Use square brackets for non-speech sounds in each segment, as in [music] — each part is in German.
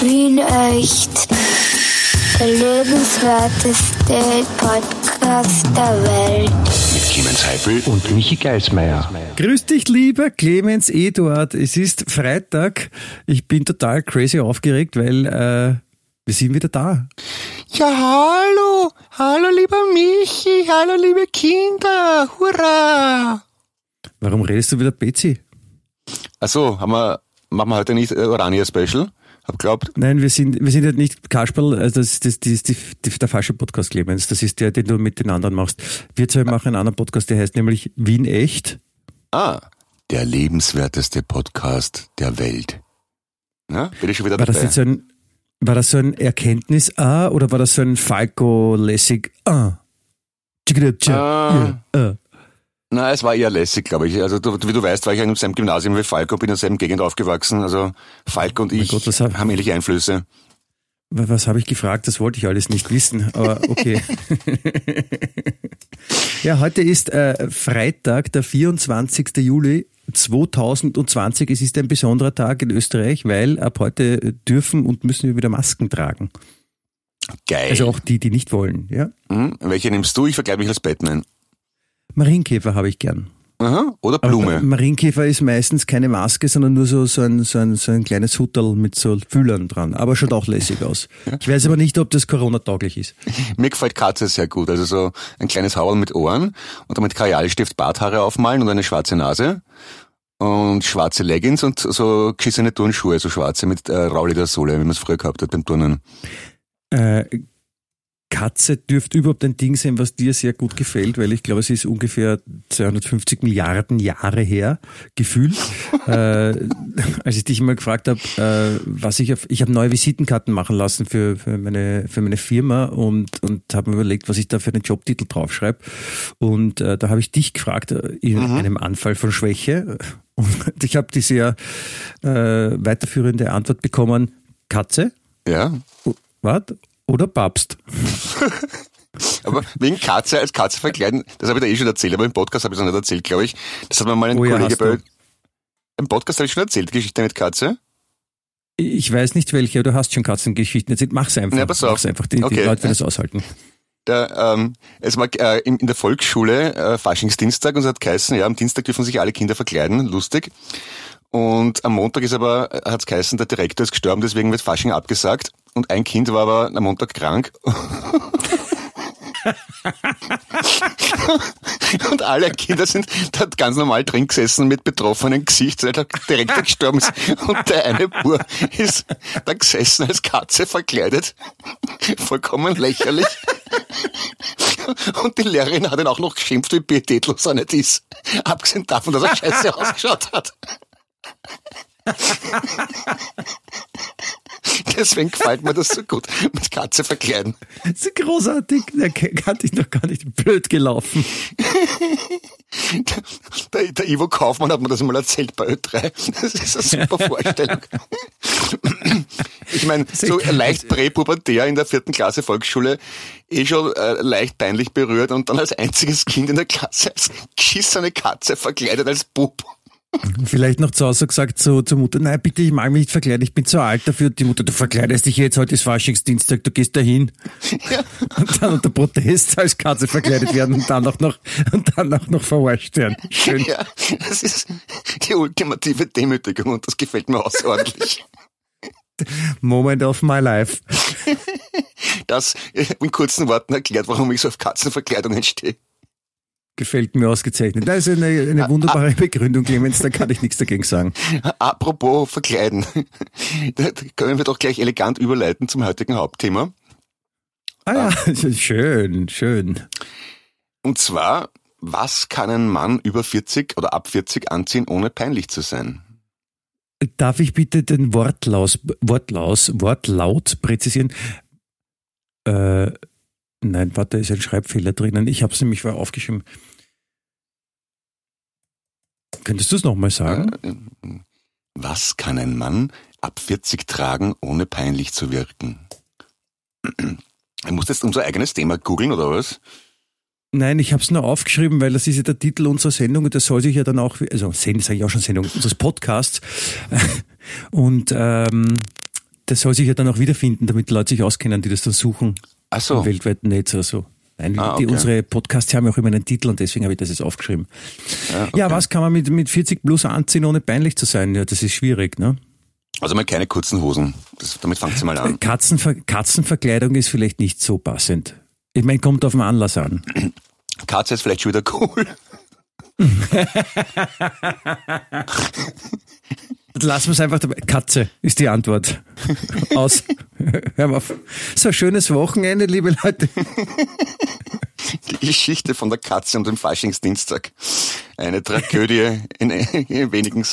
Wien echt. Der lebenswerteste Podcast der Welt. Mit Clemens Heipel und Michi Geismeier. Grüß dich, lieber Clemens Eduard. Es ist Freitag. Ich bin total crazy aufgeregt, weil äh, wir sind wieder da. Ja, hallo. Hallo, lieber Michi. Hallo, liebe Kinder. Hurra. Warum redest du wieder Betsy? Achso, haben wir, machen wir heute nicht äh, Orania Special? Hab glaubt. Nein, wir sind, wir sind ja nicht Kasperl, also das, das, das ist die, die, der falsche Podcast, Clemens. Das ist der, den du mit den anderen machst. Wir zwei machen einen anderen Podcast, der heißt nämlich Wien Echt. Ah, der lebenswerteste Podcast der Welt. Ja, bin ich schon wieder War das dabei. jetzt so ein, war das so ein Erkenntnis A oder war das so ein Falco-lässig A? Ah. Ja, A. Na, es war eher lässig, glaube ich. Also du, wie du weißt, war ich ja im selben Gymnasium wie Falco, bin in derselben Gegend aufgewachsen. Also Falco und ich Gott, hab- haben ähnliche Einflüsse. Was habe ich gefragt? Das wollte ich alles nicht wissen, aber okay. [laughs] ja, heute ist äh, Freitag, der 24. Juli 2020. Es ist ein besonderer Tag in Österreich, weil ab heute dürfen und müssen wir wieder Masken tragen. Geil. Also auch die, die nicht wollen. Ja? hm? Welche nimmst du? Ich verkleide mich als Batman. Marienkäfer habe ich gern. Aha. Oder Aber Blume. Marienkäfer ist meistens keine Maske, sondern nur so, so, ein, so, ein, so ein kleines Hutterl mit so Fühlern dran. Aber schaut auch lässig aus. Ich weiß aber nicht, ob das Corona-tauglich ist. [laughs] Mir gefällt Katze sehr gut. Also so ein kleines Hauerl mit Ohren und dann mit Kajalstift Barthaare aufmalen und eine schwarze Nase und schwarze Leggings und so geschissene Turnschuhe, so schwarze mit äh, Rauledersohle, wie man es früher gehabt hat beim Turnen. Äh, Katze dürfte überhaupt ein Ding sein, was dir sehr gut gefällt, weil ich glaube, es ist ungefähr 250 Milliarden Jahre her, gefühlt. [laughs] äh, als ich dich mal gefragt habe, äh, was ich auf, ich habe neue Visitenkarten machen lassen für, für, meine, für meine Firma und, und habe mir überlegt, was ich da für einen Jobtitel draufschreibe. Und äh, da habe ich dich gefragt, äh, in einem Anfall von Schwäche. Und ich habe diese ja, äh, weiterführende Antwort bekommen, Katze, Ja. was? Oder Papst? [laughs] Aber wegen Katze als Katze verkleiden, das habe ich da eh schon erzählt, aber im Podcast habe ich es noch nicht erzählt, glaube ich. Das hat mir mal ein Oh ja, Kollege hast bei. Im Podcast habe ich schon erzählt, die Geschichte mit Katze. Ich weiß nicht welche, du hast schon Katzengeschichten erzählt. Mach's einfach. Ja, pass auf. Mach's einfach. Die, die Okay. Leute werden das aushalten. Der, ähm, es war äh, in, in der Volksschule äh, Faschingsdienstag und es hat geheißen, ja, am Dienstag dürfen sich alle Kinder verkleiden, lustig. Und am Montag ist aber, hat es geheißen, der Direktor ist gestorben, deswegen wird Fasching abgesagt. Und ein Kind war aber am Montag krank. Und alle Kinder sind da ganz normal drin gesessen mit betroffenen Gesicht, weil der Direktor gestorben ist. Und der eine Bur ist da gesessen als Katze verkleidet. Vollkommen lächerlich. Und die Lehrerin hat ihn auch noch geschimpft, wie pietätlos er nicht ist. Abgesehen davon, dass er scheiße [laughs] ausgeschaut hat. [laughs] Deswegen gefällt mir das so gut, mit Katze verkleiden. Das ist großartig. Der kann ich noch gar nicht blöd gelaufen. Der, der Ivo Kaufmann hat mir das mal erzählt bei Ö3. Das ist eine super Vorstellung. Ich meine, so leicht präpubertär in der vierten Klasse Volksschule, eh schon äh, leicht peinlich berührt und dann als einziges Kind in der Klasse als geschissene Katze verkleidet als Bub. Vielleicht noch zu Hause gesagt zu, zur Mutter, nein, bitte, ich mag mich nicht verkleiden, ich bin zu alt dafür. Die Mutter, du verkleidest dich jetzt, heute ist Faschingsdienstag, du gehst dahin. [laughs] Und dann unter Protest als Katze verkleidet werden und dann auch noch, und dann auch noch verarscht werden. Schön. Ja, das ist die ultimative Demütigung und das gefällt mir außerordentlich. Moment of my life. Das äh, in kurzen Worten erklärt, warum ich so auf Katzenverkleidungen stehe. Gefällt mir ausgezeichnet. Das ist eine, eine wunderbare Begründung, Clemens, da kann ich nichts dagegen sagen. [laughs] Apropos verkleiden, da können wir doch gleich elegant überleiten zum heutigen Hauptthema. Ah ja, [laughs] schön, schön. Und zwar, was kann ein Mann über 40 oder ab 40 anziehen, ohne peinlich zu sein? Darf ich bitte den Wortlaus, Wortlaus, Wortlaut präzisieren? Äh, nein, warte, da ist ein Schreibfehler drinnen. Ich habe es nämlich vorher aufgeschrieben. Könntest du es nochmal sagen? Was kann ein Mann ab 40 tragen, ohne peinlich zu wirken? Er [clears throat] muss jetzt unser eigenes Thema googeln, oder was? Nein, ich habe es nur aufgeschrieben, weil das ist ja der Titel unserer Sendung und das soll sich ja dann auch, also Sendung, sage ich auch schon Sendung, unseres Podcasts. [laughs] Und ähm, das soll sich ja dann auch wiederfinden, damit Leute sich auskennen, die das dann suchen. Ach so. Im weltweiten Netz oder so. Nein, Ah, die, okay. unsere Podcasts haben ja auch immer einen Titel und deswegen habe ich das jetzt aufgeschrieben. Ja, was kann man mit, mit 40 plus anziehen, ohne peinlich zu sein? Ja, das ist schwierig, ne? Also mal keine kurzen Hosen. Das, damit fangt sie mal an. Katzenver Katzenverkleidung ist vielleicht nicht so passend. Ich meine, kommt auf den Anlass an. Katze ist vielleicht schon wieder cool. [laughs] [laughs] Lassen wir es einfach dabei. Katze ist die Antwort. [laughs] Aus. Hör mal auf. So, schönes Wochenende, liebe Leute. Die Geschichte von der Katze und dem Faschingsdienstag. Eine Tragödie in, in wenigen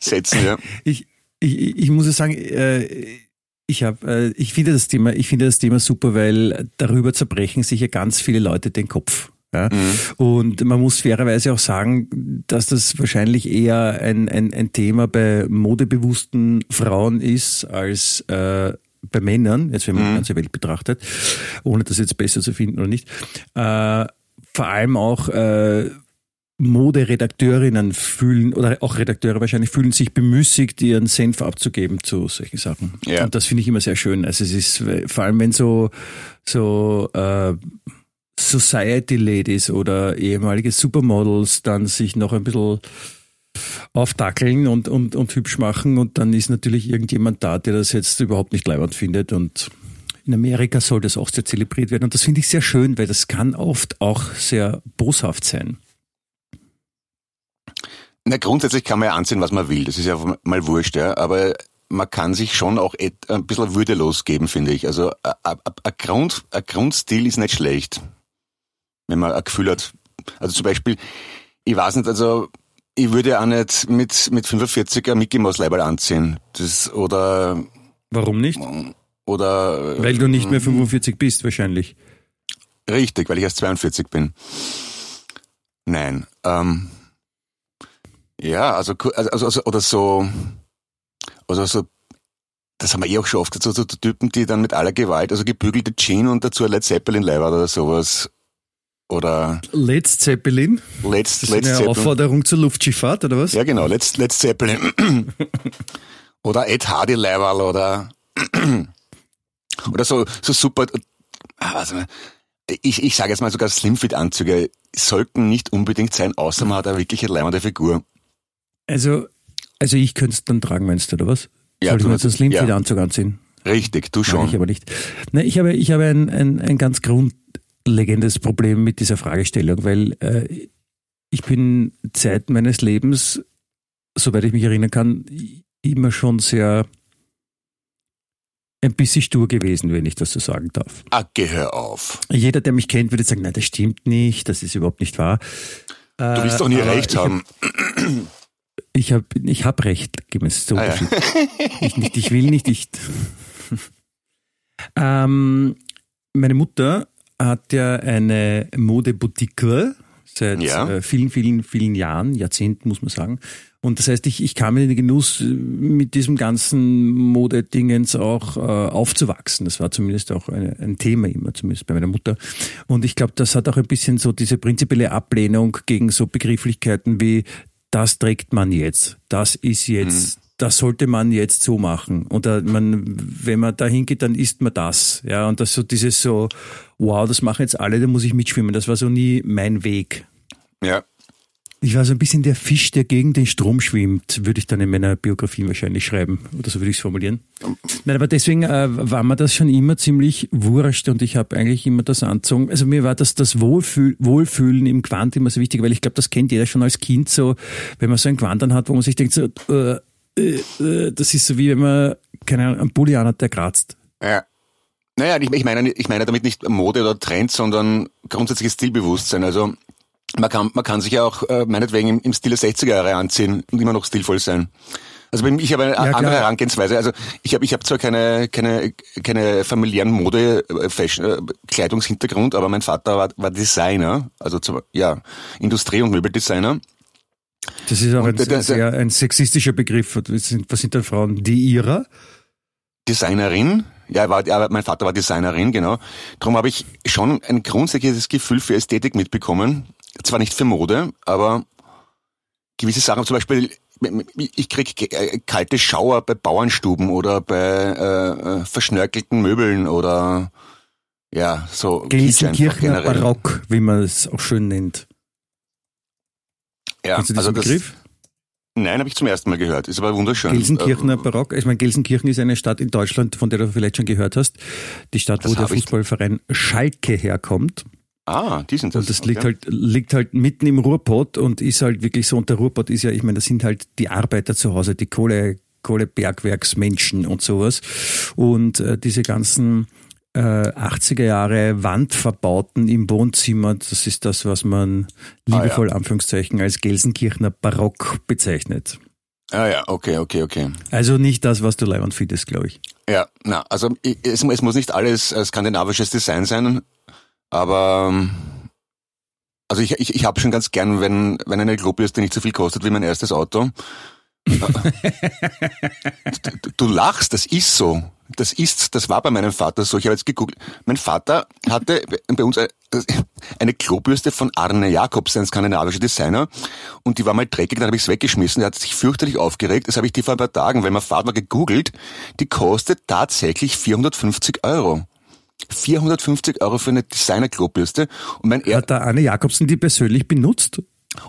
Sätzen, ja. Ich, ich, ich muss ja sagen, äh, ich habe, äh, ich finde das Thema, ich finde das Thema super, weil darüber zerbrechen sich ja ganz viele Leute den Kopf. Ja? Und man muss fairerweise auch sagen, dass das wahrscheinlich eher ein, ein, ein Thema bei modebewussten Frauen ist als äh, bei Männern, jetzt wenn man die ganze Welt betrachtet, ohne das jetzt besser zu finden oder nicht. Äh, vor allem auch äh, Moderedakteurinnen fühlen, oder auch Redakteure wahrscheinlich, fühlen sich bemüßigt, ihren Senf abzugeben zu solchen Sachen. Ja. Und das finde ich immer sehr schön. Also es ist, vor allem wenn so, so äh, Society Ladies oder ehemalige Supermodels dann sich noch ein bisschen aufdackeln und, und, und hübsch machen und dann ist natürlich irgendjemand da, der das jetzt überhaupt nicht leibend findet und in Amerika soll das auch sehr zelebriert werden und das finde ich sehr schön, weil das kann oft auch sehr boshaft sein. Na, grundsätzlich kann man ja anziehen, was man will. Das ist ja mal wurscht, ja. Aber man kann sich schon auch ein bisschen würdelos geben, finde ich. Also ein- Grund, ein Grundstil ist nicht schlecht, wenn man ein Gefühl hat. Also zum Beispiel, ich weiß nicht, also ich würde auch nicht mit mit 45 ein Mickey Mouse Leiberl anziehen. Das oder Warum nicht? oder Weil du nicht mehr 45 bist wahrscheinlich. Richtig, weil ich erst 42 bin. Nein. Ähm, ja, also, also, also, also oder so, oder so, das haben wir eh auch schon oft, so, so Typen, die dann mit aller Gewalt, also gebügelte Jeans und dazu ein Led Zeppelin Leiber oder sowas. Oder Let's Zeppelin, Let's, das ist eine Zeppelin. Aufforderung zur Luftschifffahrt oder was? Ja, genau, Let's, Let's Zeppelin. [laughs] oder Ed Hardy Leiberl oder, [clears throat] oder so, so super, ah, ich, ich sage jetzt mal sogar Slimfit-Anzüge sollten nicht unbedingt sein, außer man hat eine wirkliche leimende Figur. Also, also ich könnte es dann tragen, meinst du, oder was? Ja, Soll ich mir jetzt einen ja. Slimfit-Anzug anziehen? Richtig, du schon. ich aber nicht. Na, ich habe, ich habe ein, ein, ein ganz grundlegendes Problem mit dieser Fragestellung, weil äh, ich bin Zeit meines Lebens, soweit ich mich erinnern kann, immer schon sehr ein bisschen stur gewesen, wenn ich das so sagen darf. Ah, gehör auf. Jeder, der mich kennt, würde sagen, nein, das stimmt nicht, das ist überhaupt nicht wahr. Du willst doch nie recht ich haben. Ich habe ich hab recht, gemäß der Ah, ja. Ich, nicht, ich will nicht, ich. [laughs] ähm, meine Mutter hat ja eine Modeboutique seit Ja. äh, vielen, vielen, vielen Jahren, Jahrzehnten muss man sagen. Und das heißt, ich, ich kam in den Genuss, äh, mit diesem ganzen Modedingens auch äh, aufzuwachsen. Das war zumindest auch ein, ein Thema immer, zumindest bei meiner Mutter. Und ich glaube, das hat auch ein bisschen so diese prinzipielle Ablehnung gegen so Begrifflichkeiten wie das trägt man jetzt, das ist jetzt, das sollte man jetzt so machen. Oder man, wenn man da hingeht, dann isst man das. Ja, und das so dieses so, wow, das machen jetzt alle, da muss ich mitschwimmen. Das war so nie mein Weg. Ja. Ich war so ein bisschen der Fisch, der gegen den Strom schwimmt, würde ich dann in meiner Biografie wahrscheinlich schreiben. Oder so würde ich es formulieren. Nein, aber deswegen äh, war mir das schon immer ziemlich wurscht und ich habe eigentlich immer das anzogen. Also mir war das, das Wohlfühl, Wohlfühlen im Quant immer so wichtig, weil ich glaube, das kennt jeder schon als Kind so, wenn man so ein Quant dann hat, wo man sich denkt, so, äh, äh, äh, das ist so wie wenn man, keine Ahnung, einen Pulli anhat, der kratzt. Ja. Naja, ich, ich, meine, ich meine damit nicht Mode oder Trend, sondern grundsätzliches Stilbewusstsein. Also man kann, man kann sich ja auch äh, meinetwegen im, im Stil der 60er Jahre anziehen und immer noch stilvoll sein. Also ich habe eine klar. andere Herangehensweise. Also ich habe ich habe zwar keine keine keine familiären Mode äh, Fashion Kleidungshintergrund, aber mein Vater war, war Designer, also zu, ja Industrie- und Möbeldesigner. Das ist auch ein, der- der- sehr ein sexistischer Begriff. Was sind, was sind denn Frauen? Die ihrer? Designerin. Ja, er war, ja, mein Vater war Designerin, genau. Darum habe ich schon ein grundsätzliches Gefühl für Ästhetik mitbekommen. Zwar nicht für Mode, aber gewisse Sachen, zum Beispiel, ich krieg äh, kalte Schauer bei Bauernstuben oder bei äh, äh verschnörkelten Möbeln oder ja, so. Gelsenkirchener Barock, wie man es auch schön nennt. Ja, also Begriff? Das, Nein, habe ich zum ersten Mal gehört. Ist aber wunderschön. Gelsenkirchener äh, Barock. Ich meine, Gelsenkirchen ist eine Stadt in Deutschland, von der du vielleicht schon gehört hast. Die Stadt, wo der Fußballverein Schalke herkommt. Ah, die sind das. Und das okay. liegt halt, liegt halt mitten im Ruhrpott und ist halt wirklich so, und der Ruhrpott ist ja, ich meine, das sind halt die Arbeiter zu Hause, die Kohle, Kohlebergwerksmenschen und sowas. Und äh, diese ganzen äh, 80er Jahre Wandverbauten im Wohnzimmer, das ist das, was man liebevoll ah, ja. Anführungszeichen als Gelsenkirchener Barock bezeichnet. Ah ja, okay, okay, okay. Also nicht das, was du leibend findest, glaube ich. Ja, na, also es, es muss nicht alles äh, skandinavisches Design sein, aber ähm, also ich, ich, ich habe schon ganz gern, wenn, wenn eine Klobürste nicht so viel kostet wie mein erstes Auto. [laughs] du, du lachst, das ist so. Das ist, das war bei meinem Vater so. Ich habe jetzt gegoogelt. Mein Vater hatte bei uns eine Klobürste von Arne Jacobs, ein skandinavischer Designer, und die war mal dreckig, dann habe ich es weggeschmissen. Der hat sich fürchterlich aufgeregt. Das habe ich die vor ein paar Tagen, weil mein Vater mal gegoogelt. Die kostet tatsächlich 450 Euro. 450 Euro für eine Designer-Klobürste. Und mein Hat der Arne Jacobsen die persönlich benutzt?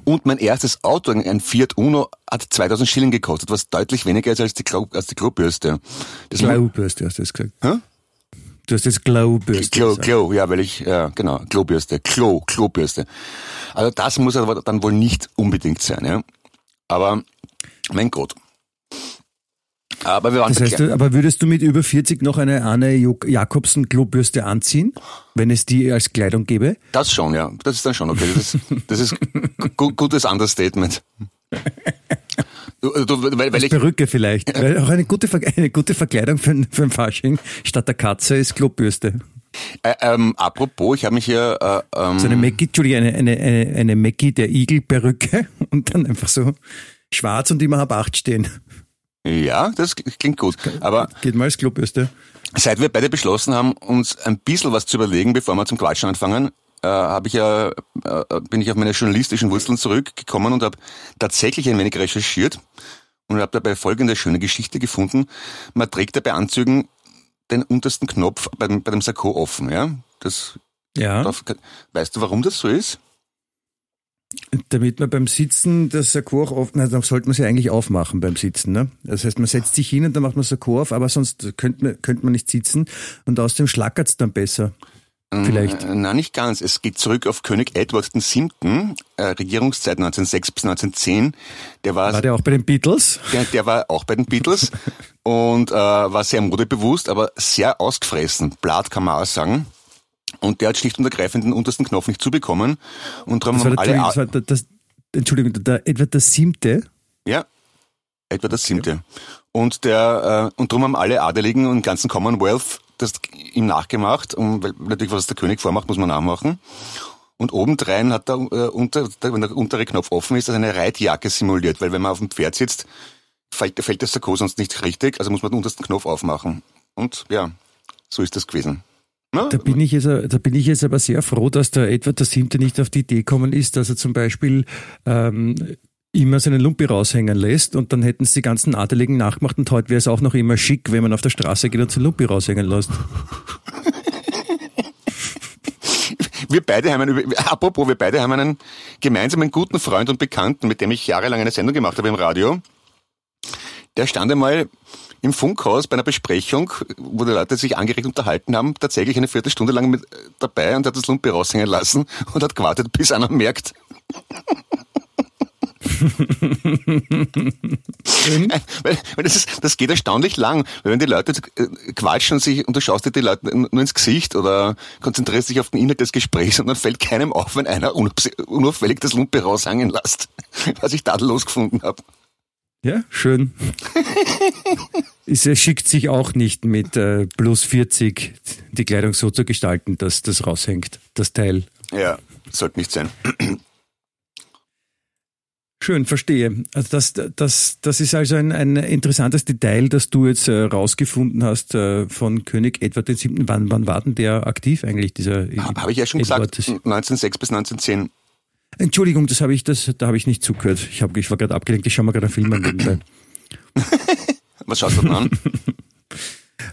Und mein erstes Auto, ein Fiat Uno, hat 2000 Schilling gekostet, was deutlich weniger ist als die, Klo, als die Klobürste. Das Klobürste hast du jetzt gesagt. Hä? Du hast jetzt Klobürste Klo, Klo, ja, weil ich, ja, genau, Klobürste, Klo, Klobürste. Also das muss aber dann wohl nicht unbedingt sein, ja. Aber, mein Gott. Aber, wir waren das heißt, aber würdest du mit über 40 noch eine Anne Jakobsen Klobürste anziehen, wenn es die als Kleidung gäbe? Das schon, ja. Das ist dann schon okay. Das ist, das ist gutes Understatement. Du, du, weil, weil ich, Perücke vielleicht. Weil auch eine gute, eine gute Verkleidung für, für ein Fasching statt der Katze ist Klobürste. Äh, ähm, apropos, ich habe mich hier... Äh, ähm, so eine Mackie, Entschuldigung, eine, eine, eine, eine Mackie der Igel-Perücke [laughs] und dann einfach so schwarz und immer ab acht stehen. Ja, das klingt gut. Aber geht mal als Klobürste. Seit wir beide beschlossen haben, uns ein bisschen was zu überlegen, bevor wir zum Quatschen anfangen, äh, habe ich ja, äh, bin ich auf meine journalistischen Wurzeln zurückgekommen und habe tatsächlich ein wenig recherchiert und habe dabei folgende schöne Geschichte gefunden. Man trägt ja bei Anzügen den untersten Knopf bei dem, bei dem Sakko offen, ja? Das ja. Darf, weißt du, warum das so ist? Damit man beim Sitzen das Sakko auch na, dann sollte man sie eigentlich aufmachen beim Sitzen. Ne? Das heißt, man setzt sich hin und dann macht man Sakko auf, aber sonst könnte man, könnte man nicht sitzen und außerdem schlackert es dann besser. Mm, Vielleicht. Äh, na, nicht ganz. Es geht zurück auf König Edward VII., äh, Regierungszeit 1906 bis 1910. Der war, war der auch bei den Beatles? Der, der war auch bei den Beatles [laughs] und äh, war sehr modebewusst, aber sehr ausgefressen. Blatt kann man auch sagen. Und der hat schlicht und ergreifend den untersten Knopf nicht zubekommen. Und darum das haben alle. Das war das, Entschuldigung, der, etwa der siebte? Ja, etwa der siebte. Ja. Und der, äh, und darum haben alle Adeligen und ganzen Commonwealth das ihm nachgemacht, um, weil natürlich was der König vormacht, muss man nachmachen. Und obendrein hat der, äh, unter, der, wenn der untere Knopf offen ist, das eine Reitjacke simuliert, weil wenn man auf dem Pferd sitzt, fällt, fällt das Sakko sonst nicht richtig, also muss man den untersten Knopf aufmachen. Und ja, so ist das gewesen. Na? Da bin ich jetzt, da bin ich jetzt aber sehr froh, dass der Edward der nicht auf die Idee gekommen ist, dass er zum Beispiel ähm, immer seinen Lumpi raushängen lässt und dann hätten es die ganzen Adeligen nachgemacht und heute wäre es auch noch immer schick, wenn man auf der Straße geht und seinen Lumpi raushängen lässt. [laughs] wir beide haben einen, apropos, wir beide haben einen gemeinsamen guten Freund und Bekannten, mit dem ich jahrelang eine Sendung gemacht habe im Radio. Der stand einmal im Funkhaus bei einer Besprechung, wo die Leute sich angeregt unterhalten haben, tatsächlich eine Viertelstunde lang mit dabei und hat das Lumpi raushängen lassen [laughs] und hat gewartet, bis einer merkt. weil, weil das, ist, das geht erstaunlich lang. Weil wenn die Leute äh, quatschen und, sich, und du schaust dir die Leute nur ins Gesicht oder konzentrierst dich auf den Inhalt des Gesprächs und dann fällt keinem auf, wenn einer unauffällig das Lumpe raushängen lässt, [laughs] was ich tadellos gefunden habe. Ja, schön. [laughs] es schickt sich auch nicht mit äh, plus 40 die Kleidung so zu gestalten, dass das raushängt, das Teil. Ja, sollte nicht sein. [clears throat] Schön, verstehe. Also das, das, das ist also ein, ein interessantes Detail, das du jetzt äh, rausgefunden hast äh, von König Edward VII. Wann, wann war denn der aktiv eigentlich, dieser Habe ich ja schon Edward? gesagt, 1906 bis 1910. Entschuldigung, das habe ich, das, da habe ich nicht zugehört. Ich, hab, ich war gerade abgelenkt, ich schaue mal gerade einen Film an nebenbei. [laughs] Was schaust du denn an? [laughs]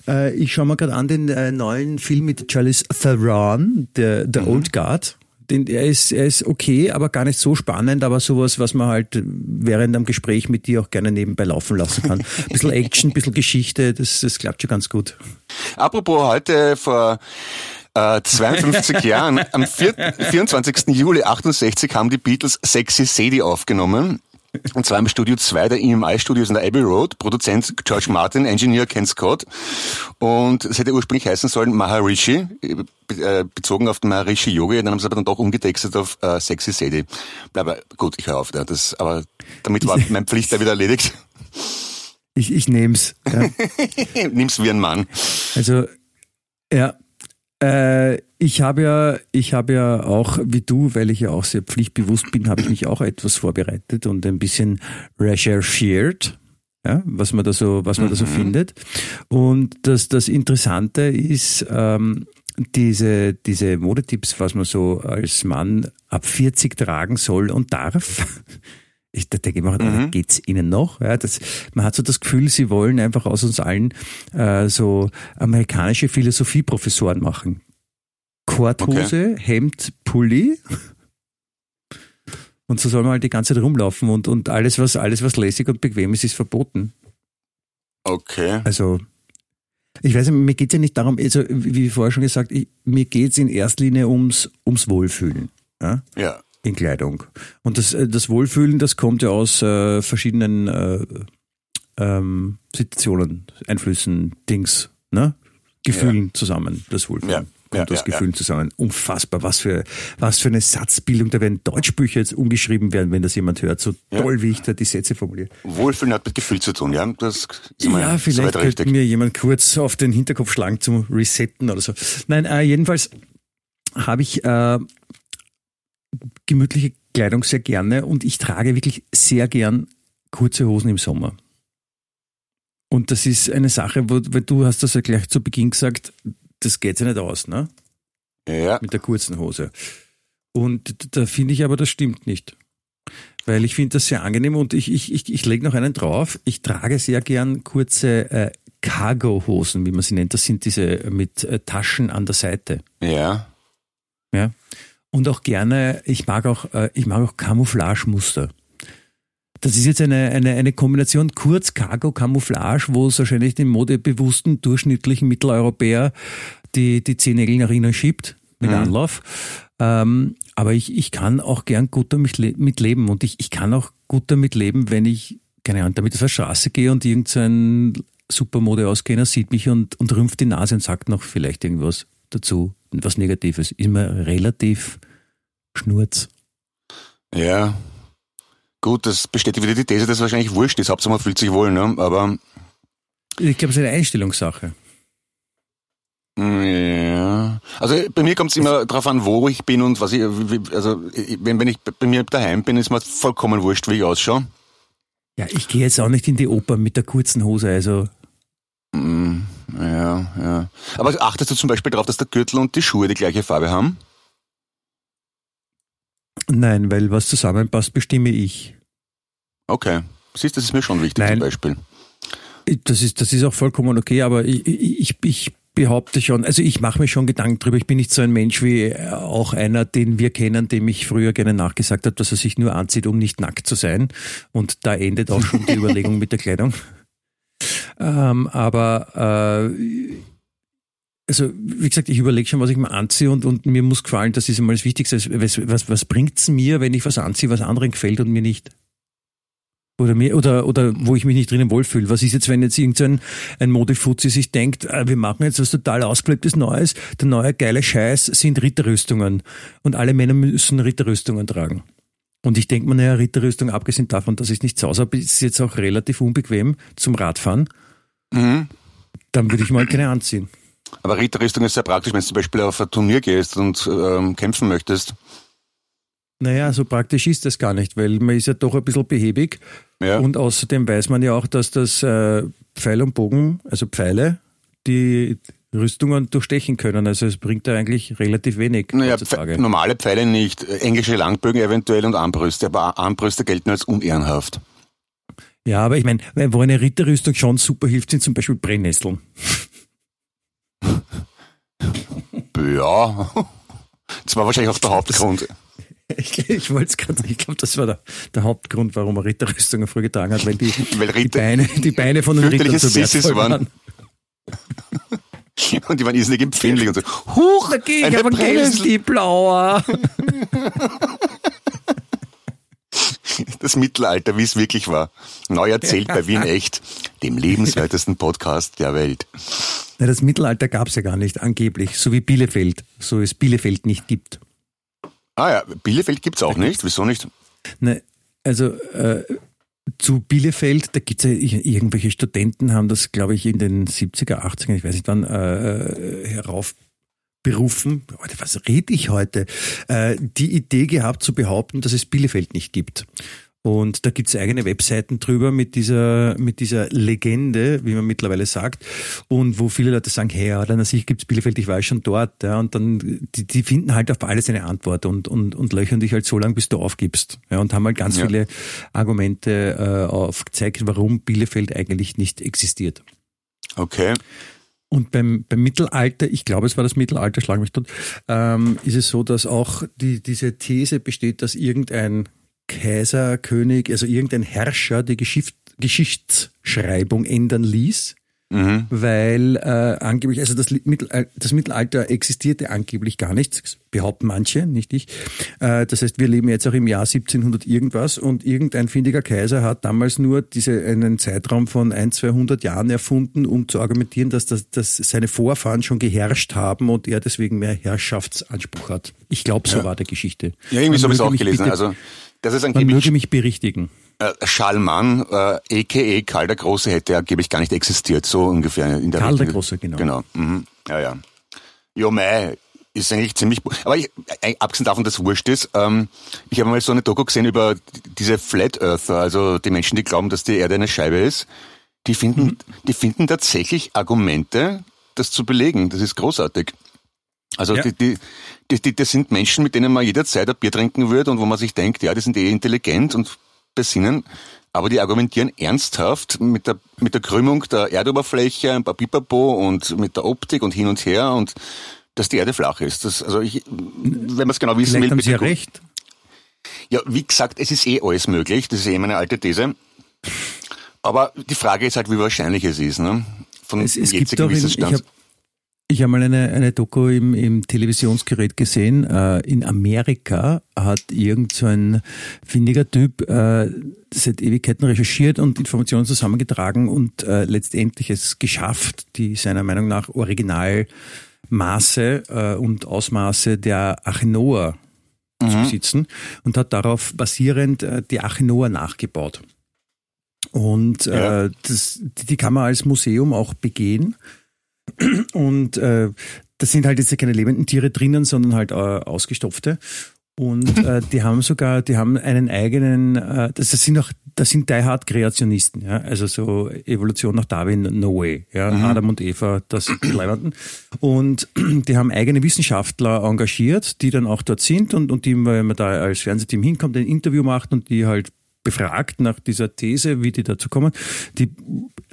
Äh, ich schaue mir gerade an den äh, neuen Film mit Charlize Theron, der The Old Guard. Den, er, ist, er ist okay, aber gar nicht so spannend, aber sowas, was man halt während einem Gespräch mit dir auch gerne nebenbei laufen lassen kann. Ein [laughs] bisschen Action, ein bisschen Geschichte, das, das klappt schon ganz gut. Apropos heute vor äh, 52 [laughs] Jahren, am 4, 24. Juli 68 haben die Beatles Sexy Sadie aufgenommen. Und zwar im Studio 2 der EMI Studios in der Abbey Road. Produzent George Martin, Engineer Ken Scott. Und es hätte ursprünglich heißen sollen Maharishi, äh, bezogen auf den Maharishi Yogi. Dann haben sie aber dann doch umgetextet auf äh, Sexy Sadie. Aber gut, ich höre auf. Ja, das, aber damit war mein Pflicht da wieder erledigt. Ich, ich nehm's. Ja. [laughs] Nimm's wie ein Mann. Also, ja, äh, ich habe ja, ich habe ja auch, wie du, weil ich ja auch sehr pflichtbewusst bin, habe ich mich auch etwas vorbereitet und ein bisschen recherchiert. Ja, was man da so, was man mhm. da so mhm. findet. Und das, das Interessante ist, ähm, diese, diese Modetipps, was man so als Mann ab 40 tragen soll und darf. [laughs] Ich denke immer, mhm. geht's ihnen noch? Ja, das, man hat so das Gefühl, sie wollen einfach aus uns allen äh, so amerikanische Philosophieprofessoren machen. Korthose, okay. Hemd, Pulli. Und so soll man halt die ganze Zeit rumlaufen und, und alles, was, alles, was lässig und bequem ist, ist verboten. Okay. Also, ich weiß nicht, mir geht's ja nicht darum, also, wie vorher schon gesagt, ich, mir geht's in erster Linie ums, ums Wohlfühlen. Ja. ja. In Kleidung. Und das, äh, das Wohlfühlen, das kommt ja aus äh, verschiedenen äh, ähm, Situationen, Einflüssen, Dings, ne? Gefühlen ja. zusammen, das Wohlfühlen. Ja kommt ja, das ja, Gefühl ja. zusammen. Unfassbar, was für, was für eine Satzbildung. Da werden Deutschbücher jetzt umgeschrieben werden, wenn das jemand hört. So toll, wie ich da die Sätze formuliere. Wohlfühlen hat mit Gefühl zu tun, ja? Das ist ja, vielleicht könnte mir jemand kurz auf den Hinterkopf schlagen zum Resetten oder so. Nein, äh, jedenfalls habe ich äh, gemütliche Kleidung sehr gerne und ich trage wirklich sehr gern kurze Hosen im Sommer. Und das ist eine Sache, wo, weil du hast das ja gleich zu Beginn gesagt, das geht ja nicht aus, ne? Ja. Mit der kurzen Hose. Und da finde ich aber, das stimmt nicht. Weil ich finde das sehr angenehm und ich, ich, ich, ich lege noch einen drauf. Ich trage sehr gern kurze äh, Cargo-Hosen, wie man sie nennt. Das sind diese mit äh, Taschen an der Seite. Ja. Ja. Und auch gerne, ich mag auch, äh, ich mag auch Camouflage-Muster. Das ist jetzt eine, eine, eine Kombination Kurz-Cargo-Camouflage, wo es wahrscheinlich den modebewussten, durchschnittlichen Mitteleuropäer die, die Zehennägel nach innen schiebt mit mhm. Anlauf. Ähm, aber ich, ich kann auch gern gut damit mit leben und ich, ich kann auch gut damit leben, wenn ich, keine Ahnung, damit auf der Straße gehe und irgendein Supermode-Ausgehender sieht mich und, und rümpft die Nase und sagt noch vielleicht irgendwas dazu, was Negatives. Immer relativ Schnurz. Ja, Gut, das bestätigt wieder die These, dass es wahrscheinlich wurscht ist. Hauptsache man fühlt sich wohl, ne? Aber. Ich glaube, es ist eine Einstellungssache. Ja. Also bei mir kommt es immer darauf an, wo ich bin und was ich, also wenn, wenn ich bei mir daheim bin, ist mir vollkommen wurscht, wie ich ausschaue. Ja, ich gehe jetzt auch nicht in die Oper mit der kurzen Hose, also. Mm, ja, ja. Aber achtest du zum Beispiel darauf, dass der Gürtel und die Schuhe die gleiche Farbe haben? Nein, weil was zusammenpasst, bestimme ich. Okay. Siehst, das ist mir schon wichtig Nein. zum Beispiel. Das ist, das ist auch vollkommen okay, aber ich, ich, ich behaupte schon, also ich mache mir schon Gedanken drüber. Ich bin nicht so ein Mensch wie auch einer, den wir kennen, dem ich früher gerne nachgesagt habe, dass er sich nur anzieht, um nicht nackt zu sein. Und da endet auch schon die [laughs] Überlegung mit der Kleidung. Ähm, aber äh, also wie gesagt, ich überlege schon, was ich mal anziehe und, und mir muss gefallen, das ist immer das Wichtigste. Was, was, was bringt's mir, wenn ich was anziehe, was anderen gefällt und mir nicht? Oder, mir, oder, oder wo ich mich nicht drinnen wohlfühle. Was ist jetzt, wenn jetzt irgendein ein Modefuzzi sich denkt, äh, wir machen jetzt was total ausgelebtes Neues, der neue geile Scheiß sind Ritterrüstungen und alle Männer müssen Ritterrüstungen tragen. Und ich denke mir, naja, Ritterrüstung, abgesehen davon, dass ich nicht zu Hause habe, ist jetzt auch relativ unbequem zum Radfahren. Mhm. Dann würde ich mal keine anziehen. Aber Ritterrüstung ist sehr praktisch, wenn du zum Beispiel auf ein Turnier gehst und ähm, kämpfen möchtest. Naja, so praktisch ist das gar nicht, weil man ist ja doch ein bisschen behäbig. Ja. Und außerdem weiß man ja auch, dass das äh, Pfeil und Bogen, also Pfeile, die Rüstungen durchstechen können. Also es bringt da eigentlich relativ wenig Naja. Pfe normale Pfeile nicht, englische Langbögen eventuell und Armbrüste, aber Armbrüste gelten als unehrenhaft. Ja, aber ich meine, wo eine Ritterrüstung schon super hilft, sind zum Beispiel Brennnesseln. Ja, das war wahrscheinlich auch der Hauptgrund. Ich, ich wollte es gerade, ich glaube, das war der, der Hauptgrund, warum er Ritterrüstungen früher getragen hat, weil die, [laughs] Weil die, Ritter Beine, die Beine von den Rittern so wertvoll waren. waren. [laughs] Und die waren irrsinnig empfindlich und so, huch, Da eine aber Brennnessel. die blauer. [laughs] [laughs] Das Mittelalter, wie es wirklich war. Neu erzählt bei Wien [laughs] Echt, dem lebenswertesten Podcast der Welt. Na, das Mittelalter gab es ja gar nicht, angeblich, so wie Bielefeld, so es Bielefeld nicht gibt. Ah ja, Bielefeld gibt's auch nicht. Wieso nicht? Ne, also äh, zu Bielefeld, da gibt's ja ir- irgendwelche Studenten, haben das, glaube ich, in den 70er, 80er, ich weiß nicht wann, äh, heraufberufen. Alter, Was rede ich heute? Äh, die Idee gehabt zu behaupten, dass es Bielefeld nicht gibt. Und da gibt's eigene Webseiten drüber mit dieser, mit dieser Legende, wie man mittlerweile sagt. Und wo viele Leute sagen, hey, ja, dann an sich gibt's Bielefeld, ich war schon dort. Ja, und dann, die, die finden halt auf alles eine Antwort und, und, und löchern dich halt so lange, bis du aufgibst. Ja, und haben halt ganz Ja. viele Argumente äh, aufgezeigt, warum Bielefeld eigentlich nicht existiert. Okay. Und beim, beim Mittelalter, ich glaube, es war das Mittelalter, schlag mich tot, ähm, ist es so, dass auch die, diese These besteht, dass irgendein Kaiser, König, also irgendein Herrscher die Geschicht, Geschichtsschreibung ändern ließ, Mhm. weil äh, angeblich, also das, Li- Mittelal das Mittelalter existierte angeblich gar nicht, behaupten manche, nicht ich. Äh, das heißt, wir leben jetzt auch im Jahr 1700 irgendwas und irgendein findiger Kaiser hat damals nur diese, einen Zeitraum von ein, 200 Jahren erfunden, um zu argumentieren, dass, das, dass seine Vorfahren schon geherrscht haben und er deswegen mehr Herrschaftsanspruch hat. Ich glaube, so war der Geschichte. Ja, irgendwie Man so habe ich möge auch gelesen. bitte- Also, das ist man angeblich möge mich berichtigen. Äh, Schalman, äh, a.k.a. Karl der Große, hätte angeblich gar nicht existiert, so ungefähr in der Karl der Richtung. Große, genau. Genau. Mhm. Ja, ja. Jo, mei, ist eigentlich ziemlich. Aber ich, äh, abgesehen davon, dass es wurscht ist, ähm, ich habe mal so eine Doku gesehen über diese Flat Earther, also die Menschen, die glauben, dass die Erde eine Scheibe ist. Die finden, Mhm. die finden tatsächlich Argumente, das zu belegen. Das ist großartig. Also Ja. die, die, die, die, das sind Menschen, mit denen man jederzeit ein Bier trinken würde und wo man sich denkt, ja, die sind eh intelligent und besinnen, aber die argumentieren ernsthaft mit der, mit der Krümmung der Erdoberfläche, ein paar Pipapo und mit der Optik und hin und her und dass die Erde flach ist. Das, also ich, wenn man es genau wissen Vielleicht will, haben Sie ja recht. ja, wie gesagt, es ist eh alles möglich. Das ist eh meine alte These. Aber die Frage ist halt, wie wahrscheinlich es ist, ne? Von Es, es gibt jetzigen auch, in, ich habe ich hab mal eine, eine Doku im, im Televisionsgerät gesehen. Äh, in Amerika hat irgend so ein findiger Typ äh, seit Ewigkeiten recherchiert und Informationen zusammengetragen und äh, letztendlich es geschafft, die seiner Meinung nach Originalmaße äh, und Ausmaße der Achenoa zu besitzen und hat darauf basierend äh, die Achenoa nachgebaut. Und Ja. äh, das, die die kann man als Museum auch begehen. [clears throat] Und äh, da sind halt jetzt keine lebenden Tiere drinnen, sondern halt äh, ausgestopfte. Und äh, die haben sogar, die haben einen eigenen, äh, das sind auch, das sind Die Hard Kreationisten, ja, also so Evolution nach Darwin, no way, ja, Adam und Eva, das sind die. Und [clears throat] die haben eigene Wissenschaftler engagiert, die dann auch dort sind und, und die, wenn man da als Fernsehteam hinkommt, ein Interview macht und die halt befragt nach dieser These, wie die dazu kommen, die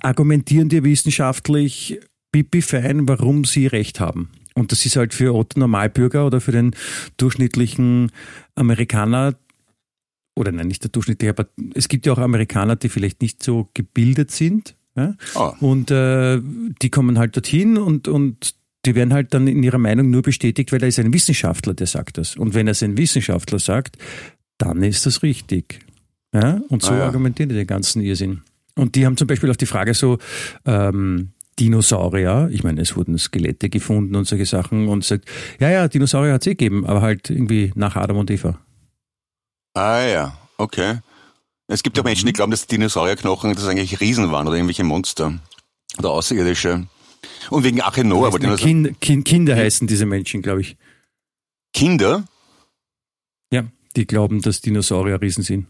argumentieren dir wissenschaftlich pipi fein, warum sie recht haben. Und das ist halt für Otto Normalbürger oder für den durchschnittlichen Amerikaner, oder nein, nicht der durchschnittliche, aber es gibt ja auch Amerikaner, die vielleicht nicht so gebildet sind. Ja? Ah. Und äh, die kommen halt dorthin und, und die werden halt dann in ihrer Meinung nur bestätigt, weil er ist ein Wissenschaftler, der sagt das. Und wenn es ein Wissenschaftler sagt, dann ist das richtig. Ja? Und so Ah, ja. argumentieren die den ganzen Irrsinn. Und die haben zum Beispiel auf die Frage so, ähm, Dinosaurier, ich meine, es wurden Skelette gefunden und solche Sachen und sagt, ja, ja, Dinosaurier hat es eh gegeben, aber halt irgendwie nach Adam und Eva. Ah ja, okay. Es gibt ja Menschen, die glauben, dass Dinosaurierknochen das eigentlich Riesen waren oder irgendwelche Monster oder Außerirdische. Und wegen Achenoa, aber Dinosaurier. kind, kind, Kinder heißen diese Menschen, glaube ich. Kinder? Ja, die glauben, dass Dinosaurier Riesen sind.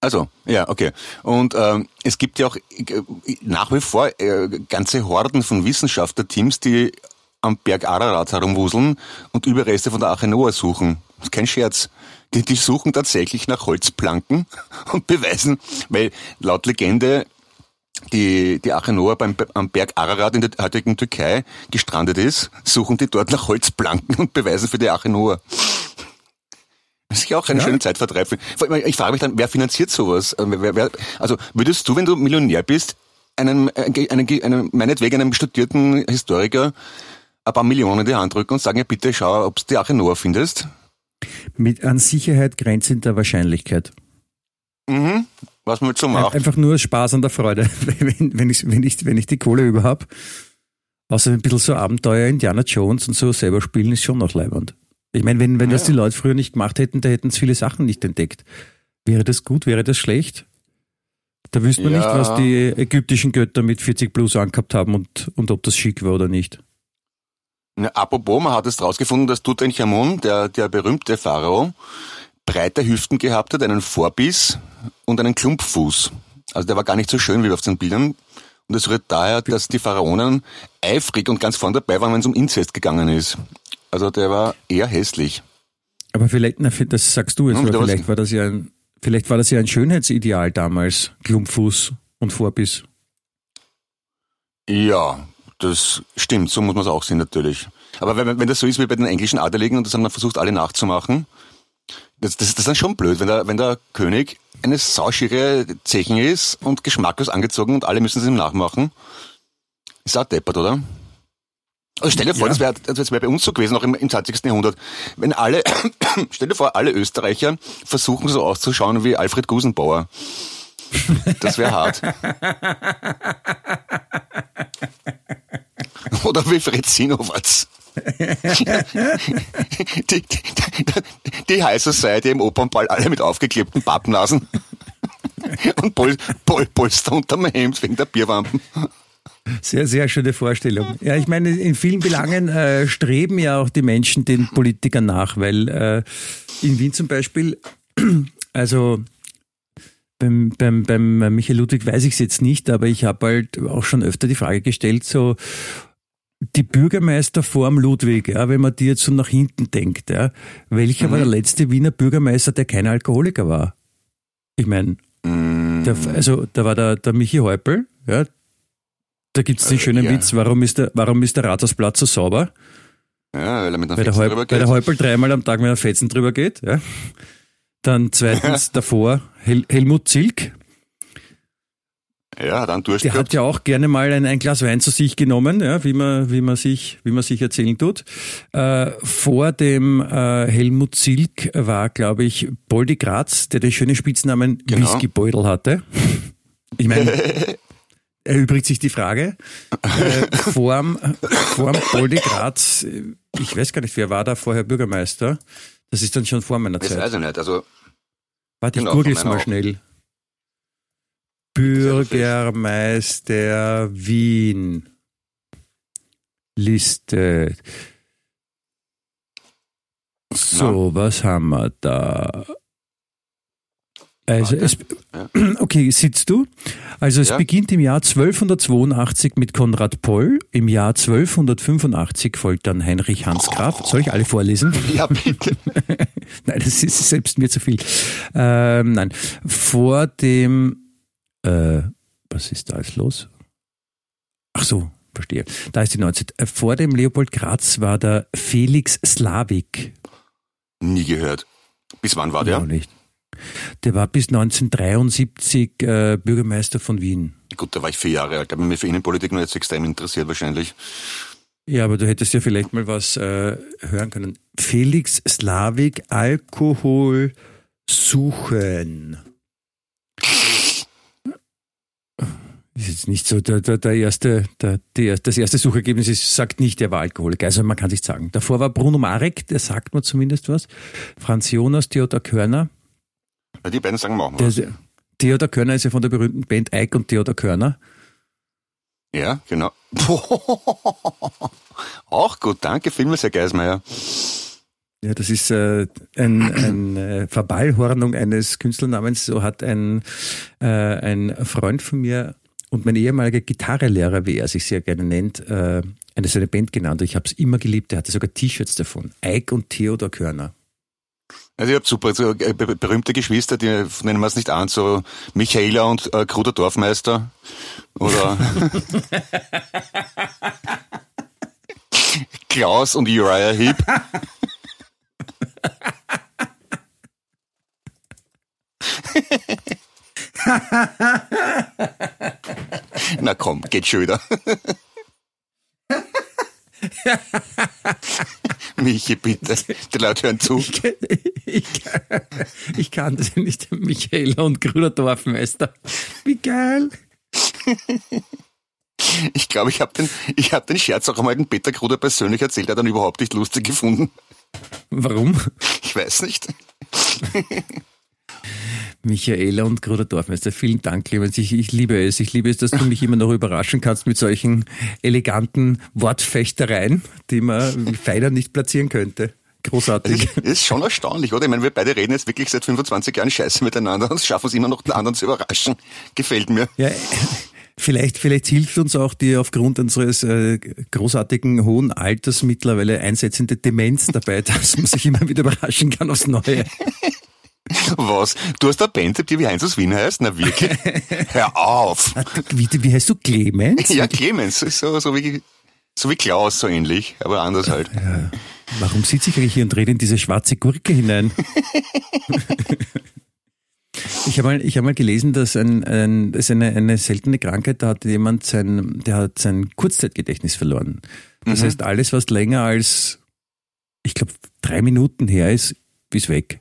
Also, ja, okay. Und ähm, es gibt ja auch äh, nach wie vor äh, ganze Horden von Wissenschaftlerteams, die am Berg Ararat herumwuseln und Überreste von der Arche Noah suchen. Das ist kein Scherz. Die, die suchen tatsächlich nach Holzplanken [laughs] und beweisen, weil laut Legende die, die Arche Noah beim, am Berg Ararat in der heutigen Türkei gestrandet ist, suchen die dort nach Holzplanken und beweisen für die Arche Noah. Das ist ja auch ein ja. schöner Zeitvertreib. Ich frage mich dann, wer finanziert sowas? Äh, also würdest du, wenn du Millionär bist, einem, äh, einem, einem, meinetwegen einem studierten Historiker ein paar Millionen in die Hand drücken und sagen, ja bitte schau, ob du die Arche Noah findest? Mit an Sicherheit grenzender Wahrscheinlichkeit. Mhm. Was man so macht. Einfach nur Spaß an der Freude, [laughs] wenn, wenn, ich, wenn, ich, wenn ich die Kohle über habe. Außer ein bisschen so Abenteuer Indiana Jones und so selber spielen ist schon noch leibend. Ich meine, wenn, wenn ja. das die Leute früher nicht gemacht hätten, da hätten sie viele Sachen nicht entdeckt. Wäre das gut, wäre das schlecht? Da wüsste man ja. nicht, was die ägyptischen Götter mit 40 plus angehabt haben und, und ob das schick war oder nicht. Ja, apropos, man hat es rausgefunden, dass Tutanchamun, der, der berühmte Pharao, breite Hüften gehabt hat, einen Vorbiss und einen Klumpfuß. Also der war gar nicht so schön wie auf den Bildern. Und es rührt daher, dass die Pharaonen eifrig und ganz vorn dabei waren, wenn es um Inzest gegangen ist. Also der war eher hässlich. Aber vielleicht, na, das sagst du jetzt, ja, vielleicht war das ja ein, vielleicht war das ja ein Schönheitsideal damals, Klumpfuß und Vorbiss. Ja, das stimmt, so muss man es auch sehen natürlich. Aber wenn, wenn das so ist wie bei den englischen Adeligen und das haben dann versucht alle nachzumachen, das, das, das ist dann schon blöd, wenn der, wenn der König eine sauschere Zechen ist und geschmacklos angezogen und alle müssen es ihm nachmachen. Ist auch deppert, oder? Also stell dir vor, ja. das wäre das wär bei uns so gewesen, auch im, im 20. Jahrhundert. Wenn alle, [coughs] stell dir vor, alle Österreicher versuchen so auszuschauen wie Alfred Gusenbauer. Das wäre hart. [laughs] Oder wie Fred Sinowatz. die, die, die High Society im Opernball, alle mit aufgeklebten Pappnasen. Und Pol, Pol, Polster unterm Hemd wegen der Bierwampen. Sehr, sehr schöne Vorstellung. Ja, ich meine, in vielen Belangen äh, streben ja auch die Menschen den Politikern nach, weil äh, in Wien zum Beispiel, [clears throat] also beim, beim, beim Michael Ludwig weiß ich es jetzt nicht, aber ich habe halt auch schon öfter die Frage gestellt, so die Bürgermeister vorm Ludwig, ja, wenn man die jetzt so nach hinten denkt, ja, welcher mhm. war der letzte Wiener Bürgermeister, der kein Alkoholiker war? Ich meine, mhm. also da war der, der Michi Häupl, ja, da gibt es den äh, schönen ja. Witz, warum ist, der, warum ist der Rathausplatz so sauber? Ja, weil er mit einer Fetzen drüber geht. Weil der Häupl dreimal am Tag mit einer Fetzen drüber geht. Ja. Dann zweitens [laughs] davor Hel Helmut Zilk, ja, dann Durst Der hat ja auch gerne mal ein, ein, Glas Wein zu sich genommen, ja, wie man, wie man sich, wie man sich erzählen tut. Äh, vor dem äh, Helmut Silk war, glaube ich, Boldi Graz, der den schönen Spitznamen genau. Whiskybeutel hatte. Ich meine, [laughs] erübrigt sich die Frage. Äh, vorm, vorm Boldi Graz, ich weiß gar nicht, wer war da vorher Bürgermeister? Das ist dann schon vor meiner Zeit. Das weiß ich nicht. Also, Warte, ich genau, google es mal schnell. Bürgermeister Wien. Liste. So, was haben wir da? Also es, [clears throat] okay, sitzt du? Also es ja. beginnt im Jahr 1282 mit Konrad Poll, im Jahr 1285 folgt dann Heinrich Hans Graf. Soll ich alle vorlesen? [laughs] Ja, bitte. [laughs] nein, das ist selbst mir zu viel. Ähm, nein, vor dem äh, was ist da jetzt los? Ach so, verstehe. Da ist die 19. Äh, vor dem Leopold Graz war der Felix Slavik. Nie gehört. Bis wann war der? Auch nicht. Der war bis 1973 äh, Bürgermeister von Wien. Gut, da war ich vier Jahre alt. Da habe mich für Innenpolitik nur jetzt extrem interessiert wahrscheinlich. Ja, aber du hättest ja vielleicht mal was äh, hören können. Felix Slavik, Alkohol suchen. ist jetzt nicht so der, der, der erste, der, der, das erste Suchergebnis ist, sagt nicht, er war Alkoholiker. Also man kann sich sagen. Davor war Bruno Marek, der sagt mir zumindest was. Franz Jonas, Theodor Körner. Ja, die beiden sagen wir auch mal. Der, Theodor Körner ist ja von der berühmten Band Ike und Theodor Körner. Ja, genau. [laughs] auch gut, danke vielmals, Herr Geismeier. Ja, das ist äh, ein, eine Verballhornung eines Künstlernamens. So hat ein, äh, ein Freund von mir und mein ehemaliger Gitarrelehrer, wie er sich sehr gerne nennt, äh, eine seine Band genannt. Ich habe es immer geliebt. Er hatte sogar T-Shirts davon. Ike und Theodor Körner. Also ihr habt super, so äh, berühmte Geschwister, die nennen wir es nicht an, so Michaela und äh, Kruder Dorfmeister oder [laughs] Klaus und Uriah Heep. [laughs] Na komm, geht schon wieder. [laughs] Michi, bitte. Die Leute hören zu. Ich, ich, ich kann das nicht. Michaela und Grüner Dorfmeister. Wie geil. Ich glaube, ich habe den, ich hab den Scherz auch einmal den Peter Kruder persönlich erzählt, er hat dann überhaupt nicht lustig gefunden. Warum? Ich weiß nicht. [laughs] Michaela und Gruder Dorfmeister, vielen Dank, Clemens. Ich, ich liebe es. Ich liebe es, dass du mich immer noch überraschen kannst mit solchen eleganten Wortfechtereien, die man feiner nicht platzieren könnte. Großartig. Das ist schon erstaunlich, oder? Ich meine, wir beide reden jetzt wirklich seit 25 Jahren Scheiße miteinander und schaffen es immer noch, den anderen zu überraschen. Gefällt mir. Ja, Vielleicht, vielleicht hilft uns auch die aufgrund unseres äh, großartigen hohen Alters mittlerweile einsetzende Demenz dabei, [laughs] dass man sich immer wieder überraschen kann aufs Neue. [laughs] Was? Du hast eine Band, die wie Heinz aus Wien heißt? Na wirklich? [laughs] Hör auf! Wie, wie heißt du? Clemens? Ja, Clemens. So, so, wie, so wie Klaus, so ähnlich, aber anders halt. Ja. Warum sitze ich eigentlich hier und rede in diese schwarze Gurke hinein? [laughs] Ich habe mal, ich hab mal gelesen, dass ein, ein, das ist eine, eine seltene Krankheit, da hat jemand sein, der hat sein Kurzzeitgedächtnis verloren. Das mhm. heißt, alles, was länger als, ich glaube, drei Minuten her ist, ist weg.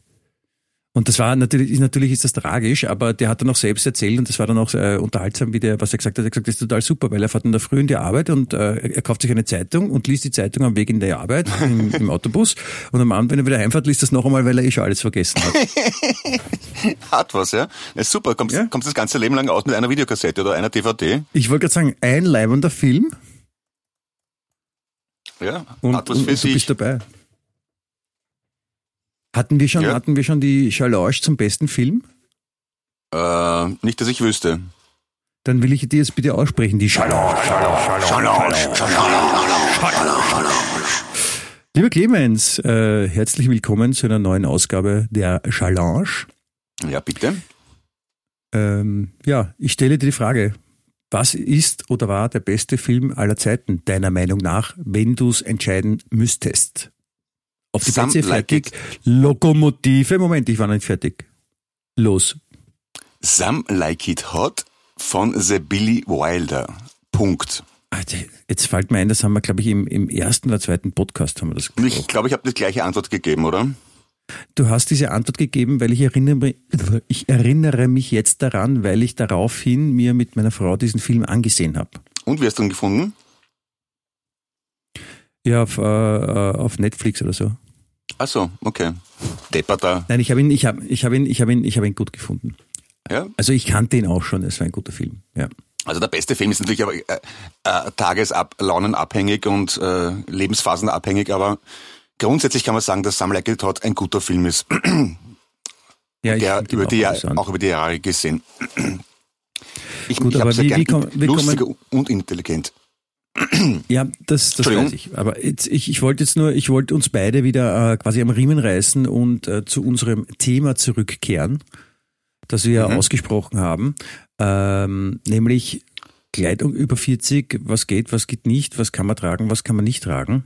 Und das war natürlich, natürlich ist das tragisch, aber der hat dann auch selbst erzählt und das war dann auch äh, unterhaltsam, wie der, was er gesagt hat. Er hat gesagt, das ist total super, weil er fährt in der Früh in die Arbeit und äh, er kauft sich eine Zeitung und liest die Zeitung am Weg in der Arbeit [laughs] im, im Autobus und am Abend, wenn er wieder heimfährt, liest das noch einmal, weil er eh schon alles vergessen hat. [laughs] hat was, ja? ja super. Kommst, ja? kommst das ganze Leben lang aus mit einer Videokassette oder einer DVD? Ich wollte gerade sagen, ein leibender Film. Ja, und, hat was für und, sich. du bist dabei. Hatten wir schon, ja. hatten wir schon die Challenge zum besten Film? Äh, nicht, dass ich wüsste. Dann will ich dir jetzt bitte aussprechen, die Challenge. Challenge, Challenge, Lieber Clemens, äh, herzlich willkommen zu einer neuen Ausgabe der Challenge. Ja, bitte. Ähm, ja, ich stelle dir die Frage, was ist oder war der beste Film aller Zeiten, deiner Meinung nach, wenn du es entscheiden müsstest? Auf die Some Plätze fertig. Like Lokomotive. Moment, ich war noch nicht fertig. Los. Some Like It Hot von The Billy Wilder. Punkt. Jetzt fällt mir ein, das haben wir, glaube ich, im, im ersten oder zweiten Podcast haben wir das gesprochen. Ich glaube, ich habe die gleiche Antwort gegeben, oder? Du hast diese Antwort gegeben, weil ich erinnere, [laughs] ich erinnere mich jetzt daran, weil ich daraufhin mir mit meiner Frau diesen Film angesehen habe. Und wie hast du ihn gefunden? Ja, auf, äh, äh auf Netflix oder so. Ach so, okay. Depperter. Nein, ich habe ihn, ich habe, ich habe ihn, ich habe ihn, ich habe ihn gut gefunden. Ja. Also ich kannte ihn auch schon. Es war ein guter Film. Ja. Also der beste Film ist natürlich aber äh, äh, tageslaunenabhängig und äh, lebensphasenabhängig, aber grundsätzlich kann man sagen, dass Sam Like It Hot ein guter Film ist. ja, ich der über die, auch über die Jahre gesehen. Ich, Gut, ich aber wie, wie, komm, wie lustig und intelligent. [clears throat] Ja, das, das weiß ich. Aber jetzt, ich, ich wollte jetzt nur, ich wollte uns beide wieder äh, quasi am Riemen reißen und äh, zu unserem Thema zurückkehren, das wir mhm. ausgesprochen haben, ähm, nämlich Kleidung über 40, was geht, was geht nicht, was kann man tragen, was kann man nicht tragen.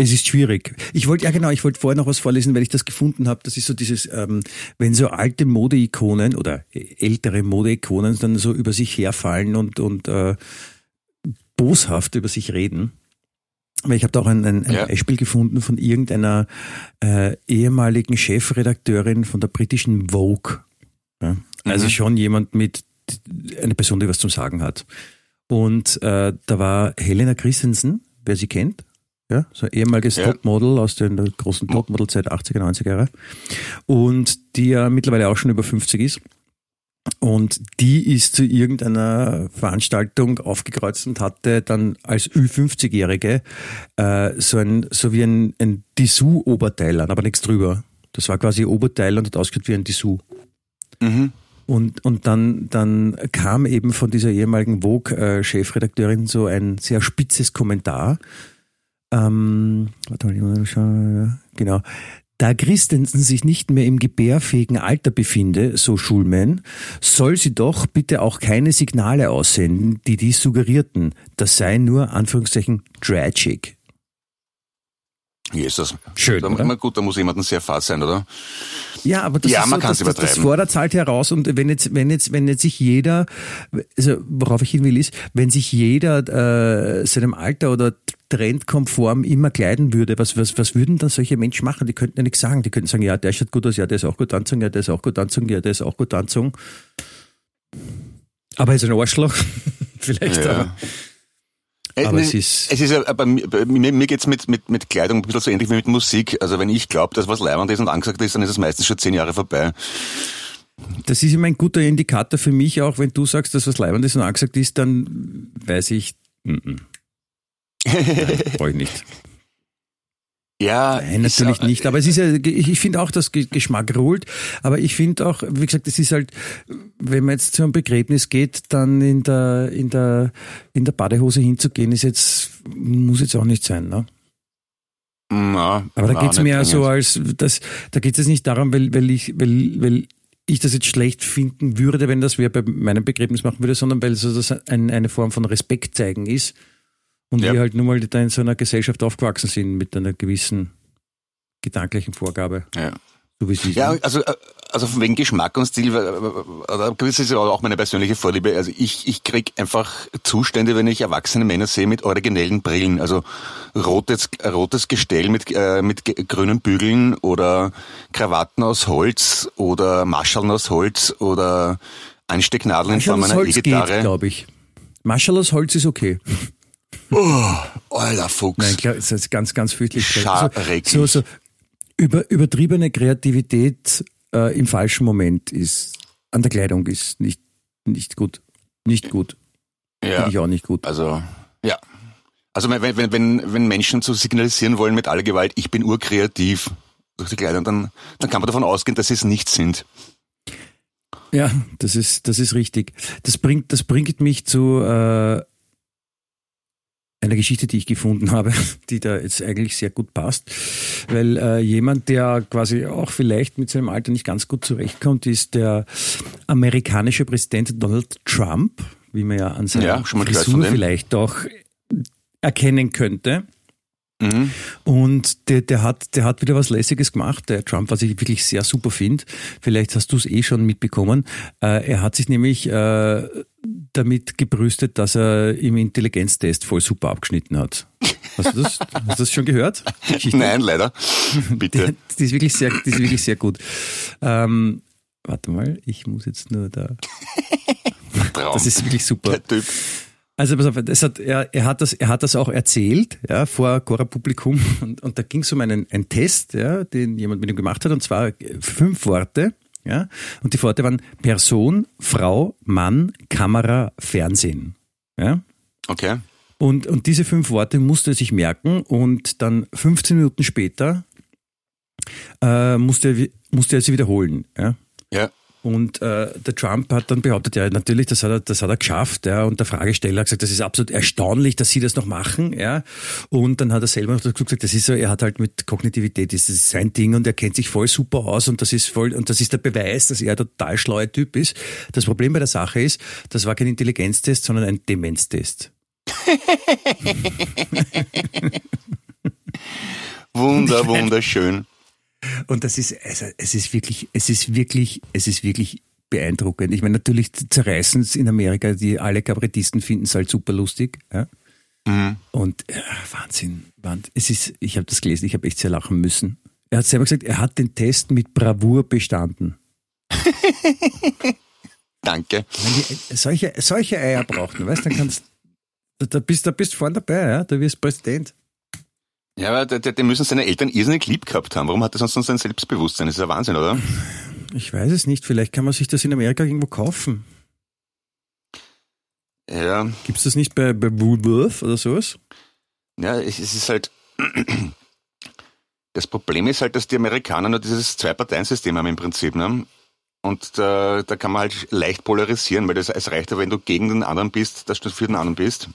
Es ist schwierig. Ich wollte, ja genau, ich wollte vorher noch was vorlesen, weil ich das gefunden habe. Das ist so dieses, ähm, wenn so alte Modeikonen oder ältere Modeikonen dann so über sich herfallen und, und äh, boshaft über sich reden. Weil ich habe da auch ein, ein, ein ja. Beispiel gefunden von irgendeiner äh, ehemaligen Chefredakteurin von der britischen Vogue. Ja? Also mhm. schon jemand mit, eine Person, die was zum Sagen hat. Und äh, da war Helena Christensen, wer sie kennt, ja, so ein ehemaliges ja. Topmodel aus der großen Topmodel-Zeit 80er, 90er Jahre. Und die ja mittlerweile auch schon über 50 ist. Und die ist zu irgendeiner Veranstaltung aufgekreuzt und hatte dann als Ü50-Jährige äh, so ein, so wie ein, ein Dessous-Oberteil an, aber nichts drüber. Das war quasi Oberteil und hat ausgeschaut wie ein Dessous. Mhm. Und, und dann, dann kam eben von dieser ehemaligen Vogue-Chefredakteurin so ein sehr spitzes Kommentar. Ähm, genau. Da Christensen sich nicht mehr im gebärfähigen Alter befinde, so Schulman, soll sie doch bitte auch keine Signale aussenden, die dies suggerierten. Das sei nur, Anführungszeichen, tragic. Jesus. Schön, Da, oder? gut, da muss jemand sehr fass sein, oder? Ja, aber das, Ja, ist man so, das, das, das fordert halt heraus und wenn jetzt, wenn jetzt, wenn jetzt sich jeder, also worauf ich hin will ist, wenn sich jeder äh, seinem Alter oder trendkonform immer kleiden würde, was, was, was würden dann solche Menschen machen? Die könnten ja nichts sagen. Die könnten sagen, ja, der schaut gut aus, ja, der ist auch gut anzogen, ja, der ist auch gut anzogen, ja, der ist auch gut anzogen. Aber er ist ein Arschloch. [laughs] Vielleicht, Ja. aber, aber es ist, Es ist ja, bei mir, mir geht's mit, mit, mit Kleidung ein bisschen so ähnlich wie mit Musik. Also wenn ich glaube, dass was leibend ist und angesagt ist, dann ist es meistens schon zehn Jahre vorbei. Das ist immer ein guter Indikator für mich, auch wenn du sagst, dass was Leibendes und angesagt ist, dann weiß ich, mm -mm. Nein, brauche ich nicht. Ja, Nein, natürlich auch- nicht. Aber es ist ja, ich, ich finde auch, dass Ge- Geschmack ruht. Aber ich finde auch, wie gesagt, es ist halt, wenn man jetzt zu einem Begräbnis geht, dann in der, in der, in der Badehose hinzugehen, ist jetzt, muss jetzt auch nicht sein, ne? Na, Aber da geht's mir so als, das, da geht es nicht darum, weil, weil ich, weil, weil ich das jetzt schlecht finden würde, wenn das wer bei meinem Begräbnis machen würde, sondern weil so das ein, eine Form von Respekt zeigen ist. Und Ja. wir halt nun mal da in so einer Gesellschaft aufgewachsen sind mit einer gewissen gedanklichen Vorgabe, Ja. so wie sie Ja, sind. also, äh, also von wegen Geschmack und Stil, äh, oder das ist ja auch meine persönliche Vorliebe. Also ich, ich krieg einfach Zustände, wenn ich erwachsene Männer sehe mit originellen Brillen. Also rotes, rotes Gestell mit, äh, mit grünen Bügeln oder Krawatten aus Holz oder Maschaln aus Holz oder Anstecknadeln in Form Marshall aus einer Holz geht, E-Gitarre. glaube ich. Marshall aus Holz ist okay. Oh, alter Fuchs. Nein, klar, das ist ganz, ganz fürchterlich. Scharreglich. So, so, so über, übertriebene Kreativität äh, im falschen Moment ist an der Kleidung ist nicht, nicht gut. Nicht gut. ja. Finde ich auch nicht gut. Also, ja. Also wenn, wenn, wenn, wenn Menschen so signalisieren wollen mit aller Gewalt, ich bin urkreativ durch die Kleidung, dann, dann kann man davon ausgehen, dass sie es nicht sind. Ja, das ist, das ist richtig. Das bringt, das bringt mich zu äh, einer Geschichte, die ich gefunden habe, [laughs] die da jetzt eigentlich sehr gut passt. Weil äh, jemand, der quasi auch vielleicht mit seinem Alter nicht ganz gut zurechtkommt, ist der amerikanische Präsident Donald Trump, wie man ja an seiner Ja, Frisur vielleicht auch erkennen könnte. Mhm. Und der, der, hat, der hat wieder was Lässiges gemacht, der Trump, was ich wirklich sehr super finde. Vielleicht hast du es eh schon mitbekommen. Äh, er hat sich nämlich äh, damit gebrüstet, dass er im Intelligenztest voll super abgeschnitten hat. Hast du das, [laughs] hast du das schon gehört? Nein, leider. Bitte. Die, die, ist wirklich sehr, die ist wirklich sehr gut. Ähm, warte mal, ich muss jetzt nur da. [laughs] Traum. Das ist wirklich super. der Typ. Also pass auf, hat, er, er, hat das, er hat das auch erzählt ja, vor Cora-Publikum und, und da ging es um einen, einen Test, ja, den jemand mit ihm gemacht hat und zwar fünf Worte. Ja, und die Worte waren Person, Frau, Mann, Kamera, Fernsehen. Ja, Okay. und, und diese fünf Worte musste er sich merken und dann 15 Minuten später äh, musste, er, musste er sie wiederholen. Ja. Ja. Und äh, der Trump hat dann behauptet, ja, natürlich, das hat er, das hat er geschafft. Ja. Und der Fragesteller hat gesagt, das ist absolut erstaunlich, dass Sie das noch machen. Ja. Und dann hat er selber noch dazu gesagt, das ist so, er hat halt mit Kognitivität, das ist sein Ding und er kennt sich voll super aus und das ist voll, und das ist der Beweis, dass er ein total schlauer Typ ist. Das Problem bei der Sache ist, das war kein Intelligenztest, sondern ein Demenztest. [laughs] Wunder, [laughs] wunderschön. Und das ist, also, es ist wirklich, es ist wirklich, es ist wirklich beeindruckend. Ich meine, natürlich zerreißen es in Amerika, die alle Kabarettisten finden es halt super lustig. Ja? Mhm. Und ja, Wahnsinn, Wahnsinn. Es ist, ich habe das gelesen, ich habe echt sehr lachen müssen. Er hat selber gesagt, er hat den Test mit Bravour bestanden. [laughs] Danke. Die, solche, solche Eier braucht man, weißt du, dann kannst da, da bist da bist vorne dabei, ja? da wirst Präsident. Ja, aber den müssen seine Eltern irrsinnig lieb gehabt haben. Warum hat er sonst noch sein Selbstbewusstsein? Das ist ja Wahnsinn, oder? Ich weiß es nicht, vielleicht kann man sich das in Amerika irgendwo kaufen. Ja, Gibt es das nicht bei, bei Woolworth oder sowas? ja, es, es ist halt. Das Problem ist halt, dass die Amerikaner nur dieses Zwei-Parteien-System haben im Prinzip. Ne? Und da, da kann man halt leicht polarisieren, weil das, es reicht ja, wenn du gegen den anderen bist, dass du für den anderen bist.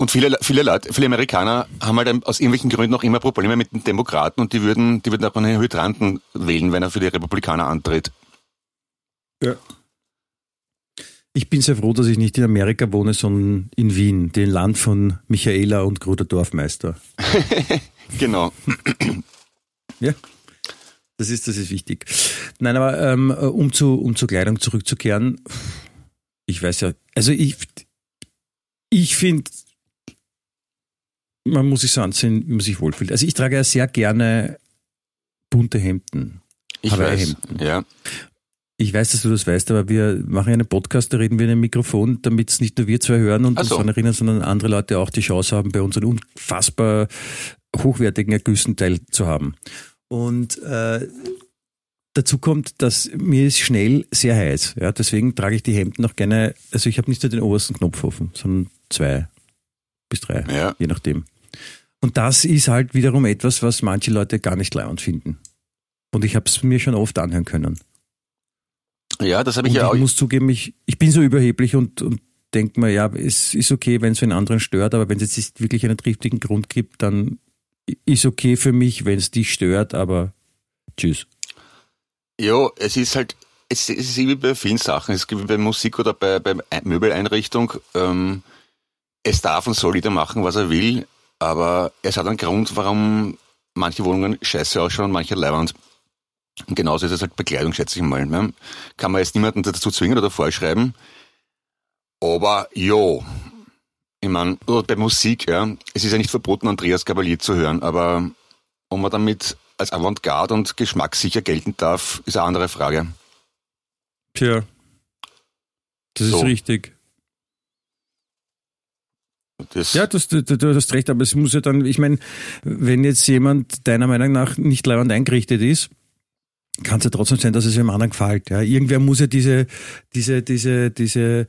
Und viele, viele Leute, viele Amerikaner haben halt aus irgendwelchen Gründen noch immer Probleme mit den Demokraten und die würden, die würden auch einen Hydranten wählen, wenn er für die Republikaner antritt. Ja. Ich bin sehr froh, dass ich nicht in Amerika wohne, sondern in Wien, dem Land von Michaela und Gruder Dorfmeister. [laughs] genau. ja. Das ist, das ist wichtig. Nein, aber ähm, um, zu, um zur Kleidung zurückzukehren, ich weiß ja, also ich, ich finde, man muss sich so anziehen, wie man sich wohlfühlt. Also ich trage ja sehr gerne bunte Hemden. Ich weiß, ja. Ich weiß, dass du das weißt, aber wir machen einen Podcast, da reden wir in einem Mikrofon, damit es nicht nur wir zwei hören und so. uns erinnern, sondern andere Leute auch die Chance haben, bei unseren unfassbar hochwertigen Ergüssen teilzuhaben. Und äh, dazu kommt, dass mir ist schnell sehr heiß. Ja, deswegen trage ich die Hemden auch gerne, also ich habe nicht nur den obersten Knopf offen, sondern zwei bis drei, ja. je nachdem. Und das ist halt wiederum etwas, was manche Leute gar nicht leibend finden. Und ich habe es mir schon oft anhören können. Ja, das habe ich und ja auch. Ich muss zugeben, ich, ich bin so überheblich und, und denke mir, ja, es ist okay, wenn es einen anderen stört, aber wenn es jetzt wirklich einen triftigen Grund gibt, dann ist okay für mich, wenn es dich stört, aber tschüss. Ja, es ist halt, es, es ist wie bei vielen Sachen, es gibt bei Musik oder bei, bei Möbeleinrichtung, ähm, es darf und soll jeder machen, was er will, aber es hat einen Grund, warum manche Wohnungen scheiße ausschauen und manche Leihwand. Und genauso ist es halt Bekleidung, schätze ich mal. Ne? Kann man jetzt niemanden dazu zwingen oder vorschreiben. Aber jo, ich meine, bei Musik, ja, es ist ja nicht verboten, Andreas Gabalier zu hören, aber ob man damit als Avantgarde und geschmackssicher gelten darf, ist eine andere Frage. Tja, das so. ist richtig. Das ja, du, du, du, hast recht, aber es muss ja dann, ich meine, wenn jetzt jemand deiner Meinung nach nicht leibend eingerichtet ist, kann es ja trotzdem sein, dass es einem anderen gefällt. Ja. Irgendwer muss ja diese, diese, diese, diese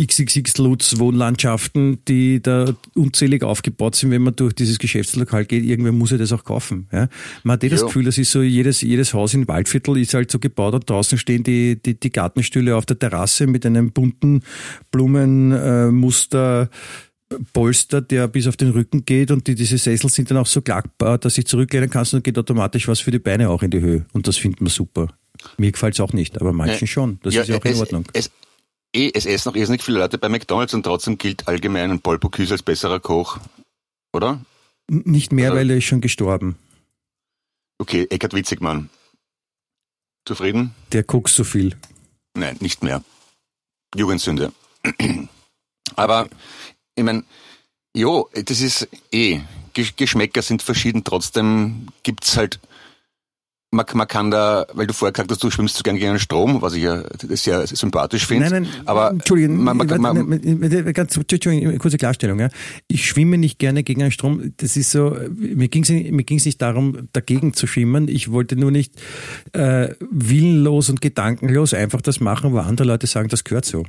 XXX Lutz Wohnlandschaften, die da unzählig aufgebaut sind, wenn man durch dieses Geschäftslokal geht, irgendwer muss ja das auch kaufen. Ja. Man hat eh das Gefühl, das ist so, jedes, jedes Haus in Waldviertel ist halt so gebaut und draußen stehen die, die, die Gartenstühle auf der Terrasse mit einem bunten Blumenmuster. Äh, Polster, der bis auf den Rücken geht und die, diese Sessel sind dann auch so klappbar, dass ich zurücklehnen kannst und geht automatisch was für die Beine auch in die Höhe. Und das findet man super. Mir gefällt es auch nicht, aber manchen schon. Das ja, ist ja auch in Ordnung. Es, eh, es essen noch irrsinnig viele Leute bei McDonalds und trotzdem gilt allgemein ein Paul Bocuse als besserer Koch, oder? Nicht mehr, oder? weil er ist schon gestorben. Okay, Eckhard Witzigmann. Zufrieden? Der guckt so viel. Nein, nicht mehr. Jugendsünde. [clears throat] Aber ich meine, jo, das ist eh, Geschmäcker sind verschieden, trotzdem gibt's halt, man, man kann da, weil du vorher gesagt hast, du schwimmst so gerne gegen den Strom, was ich ja sehr sympathisch finde. Nein, nein, aber Entschuldigung, man, man, man, ganz, Entschuldigung, kurze Klarstellung. Ja. Ich schwimme nicht gerne gegen einen Strom. Das ist so, mir ging es mir ging's nicht darum, dagegen zu schwimmen. Ich wollte nur nicht äh, willenlos und gedankenlos einfach das machen, wo andere Leute sagen, das gehört so.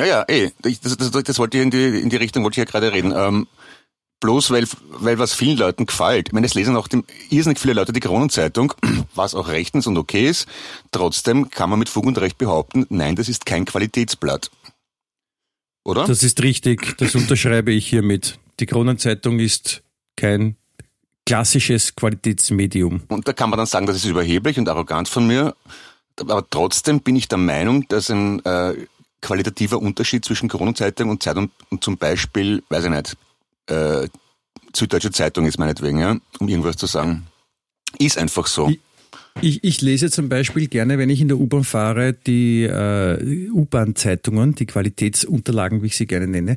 Ja, ja, eh. Das, das, das wollte ich in die, in die Richtung, wollte ich ja gerade reden. Ähm, bloß weil, weil was vielen Leuten gefällt. Ich meine, es lesen auch dem, irrsinnig viele Leute die Kronenzeitung, [clears throat] was auch rechtens und okay ist. Trotzdem kann man mit Fug und Recht behaupten, nein, das ist kein Qualitätsblatt. Oder? Das ist richtig, das unterschreibe ich hiermit. Die Kronenzeitung ist kein klassisches Qualitätsmedium. Und da kann man dann sagen, das ist überheblich und arrogant von mir. Aber trotzdem bin ich der Meinung, dass ein äh, qualitativer Unterschied zwischen Kronenzeitung und Zeitung und zum Beispiel, weiß ich nicht, äh, Süddeutsche Zeitung ist meinetwegen, ja, um irgendwas zu sagen. Ist einfach so. Ich, ich, ich lese zum Beispiel gerne, wenn ich in der U-Bahn fahre, die äh, U-Bahn-Zeitungen, die Qualitätsunterlagen, wie ich sie gerne nenne,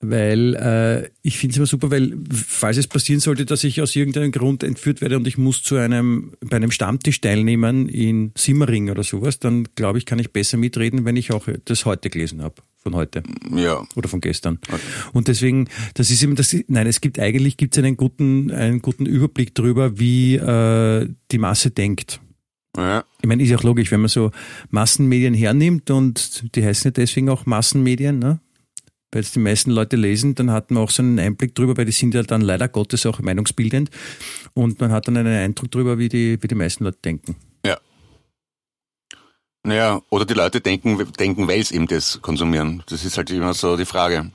weil äh, ich finde es immer super, weil falls es passieren sollte, dass ich aus irgendeinem Grund entführt werde und ich muss zu einem bei einem Stammtisch teilnehmen in Simmering oder sowas, dann glaube ich, kann ich besser mitreden, wenn ich auch das heute gelesen habe von heute. Ja. Oder von gestern. Okay. Und deswegen, das ist eben das, nein, es gibt eigentlich gibt's einen guten, einen guten Überblick darüber, wie äh, die Masse denkt. Ja. Ich meine, ist ja auch logisch, wenn man so Massenmedien hernimmt und die heißen ja deswegen auch Massenmedien, ne? weil es die meisten Leute lesen, dann hat man auch so einen Einblick drüber, weil die sind ja dann leider Gottes auch meinungsbildend und man hat dann einen Eindruck drüber, wie die, wie die meisten Leute denken. Ja. Naja, oder die Leute denken, denken, weil sie eben das konsumieren. Das ist halt immer so die Frage.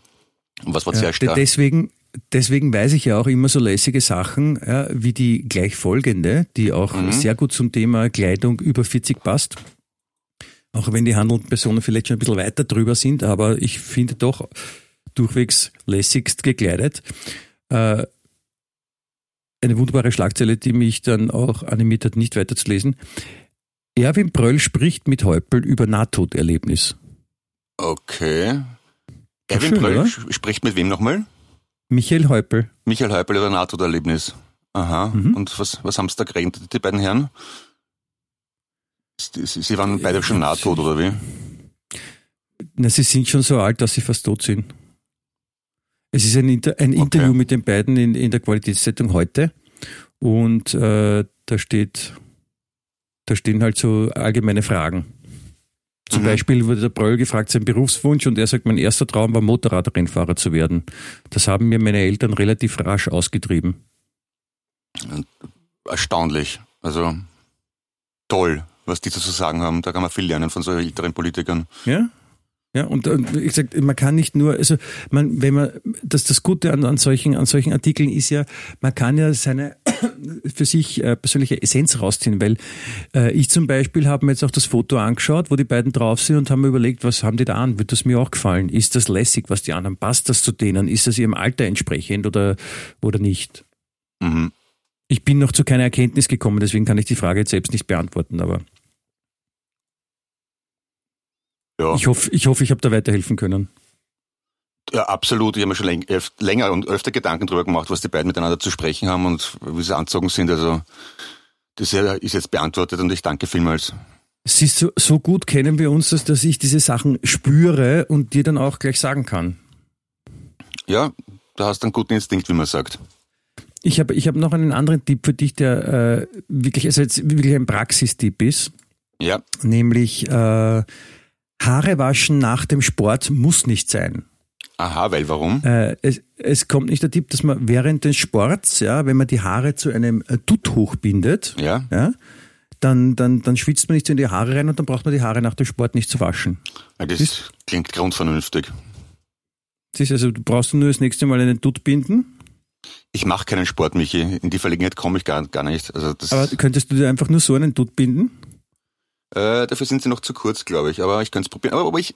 Und was war Ja, zuerst de- da? deswegen, deswegen weiß ich ja auch immer so lässige Sachen, ja, wie die gleich folgende, die auch Mhm. sehr gut zum Thema Kleidung über 40 passt. Auch wenn die handelnden Personen vielleicht schon ein bisschen weiter drüber sind, aber ich finde doch durchwegs lässigst gekleidet. Äh, eine wunderbare Schlagzeile, die mich dann auch animiert hat, nicht weiterzulesen. Erwin Bröll spricht mit Häupl über Nahtoderlebnis. Okay. Erwin schön, Bröll oder? spricht mit wem nochmal? Michael Häupl. Michael Häupl über NATO-Erlebnis. Aha. Mhm. Und was, was haben sie da geredet, die beiden Herren? Sie, waren beide schon nahtod, oder wie? Na, sie sind schon so alt, dass sie fast tot sind. Es ist ein, Inter ein Okay. Interview mit den beiden in, in der Qualitätszeitung heute und äh, da steht, da stehen halt so allgemeine Fragen. Zum Mhm. Beispiel wurde der Bröll gefragt, sein Berufswunsch und er sagt, mein erster Traum war Motorradrennfahrer zu werden. Das haben mir meine Eltern relativ rasch ausgetrieben. Erstaunlich. Also toll, was die zu sagen haben. Da kann man viel lernen von so älteren Politikern. Ja? Ja, und, und wie gesagt, man kann nicht nur, also man, wenn man, das, das Gute an, an, solchen, an solchen Artikeln ist ja, man kann ja seine [coughs] für sich äh, persönliche Essenz rausziehen, weil äh, ich zum Beispiel habe mir jetzt auch das Foto angeschaut, wo die beiden drauf sind und haben mir überlegt, was haben die da an? Wird das mir auch gefallen? Ist das lässig, was die anderen? Passt das zu denen? Ist das ihrem Alter entsprechend oder, oder nicht? Mhm. Ich bin noch zu keiner Erkenntnis gekommen, deswegen kann ich die Frage jetzt selbst nicht beantworten, aber Ja. ich hoffe, ich, hoffe, ich habe da weiterhelfen können. Ja, absolut. Ich habe mir schon läng öf länger und öfter Gedanken darüber gemacht, was die beiden miteinander zu sprechen haben und wie sie anzogen sind. Also das ist jetzt beantwortet und ich danke vielmals. Siehst du, so gut kennen wir uns, dass, dass ich diese Sachen spüre und dir dann auch gleich sagen kann. Ja, da hast du einen guten Instinkt, wie man sagt. Ich habe ich hab noch einen anderen Tipp für dich, der äh, wirklich, also jetzt wirklich ein Praxistipp ist, Ja, nämlich äh, Haare waschen nach dem Sport muss nicht sein. aha, weil warum? Äh, es, es kommt nicht der Tipp, dass man während des Sports, ja, wenn man die Haare zu einem äh, Dutt hochbindet, Ja, ja, dann, dann, dann schwitzt man nicht so in die Haare rein und dann braucht man die Haare nach dem Sport nicht zu waschen. weil das klingt grundvernünftig. Ist also, du brauchst nur das nächste Mal einen Dutt binden Ich mache keinen Sport, Michi. In die Verlegenheit komme ich gar, gar nicht. Also das, Aber könntest du dir einfach nur so einen Dutt binden? Äh, dafür sind sie noch zu kurz, glaube ich. Aber ich könnte es probieren. Aber, aber ich,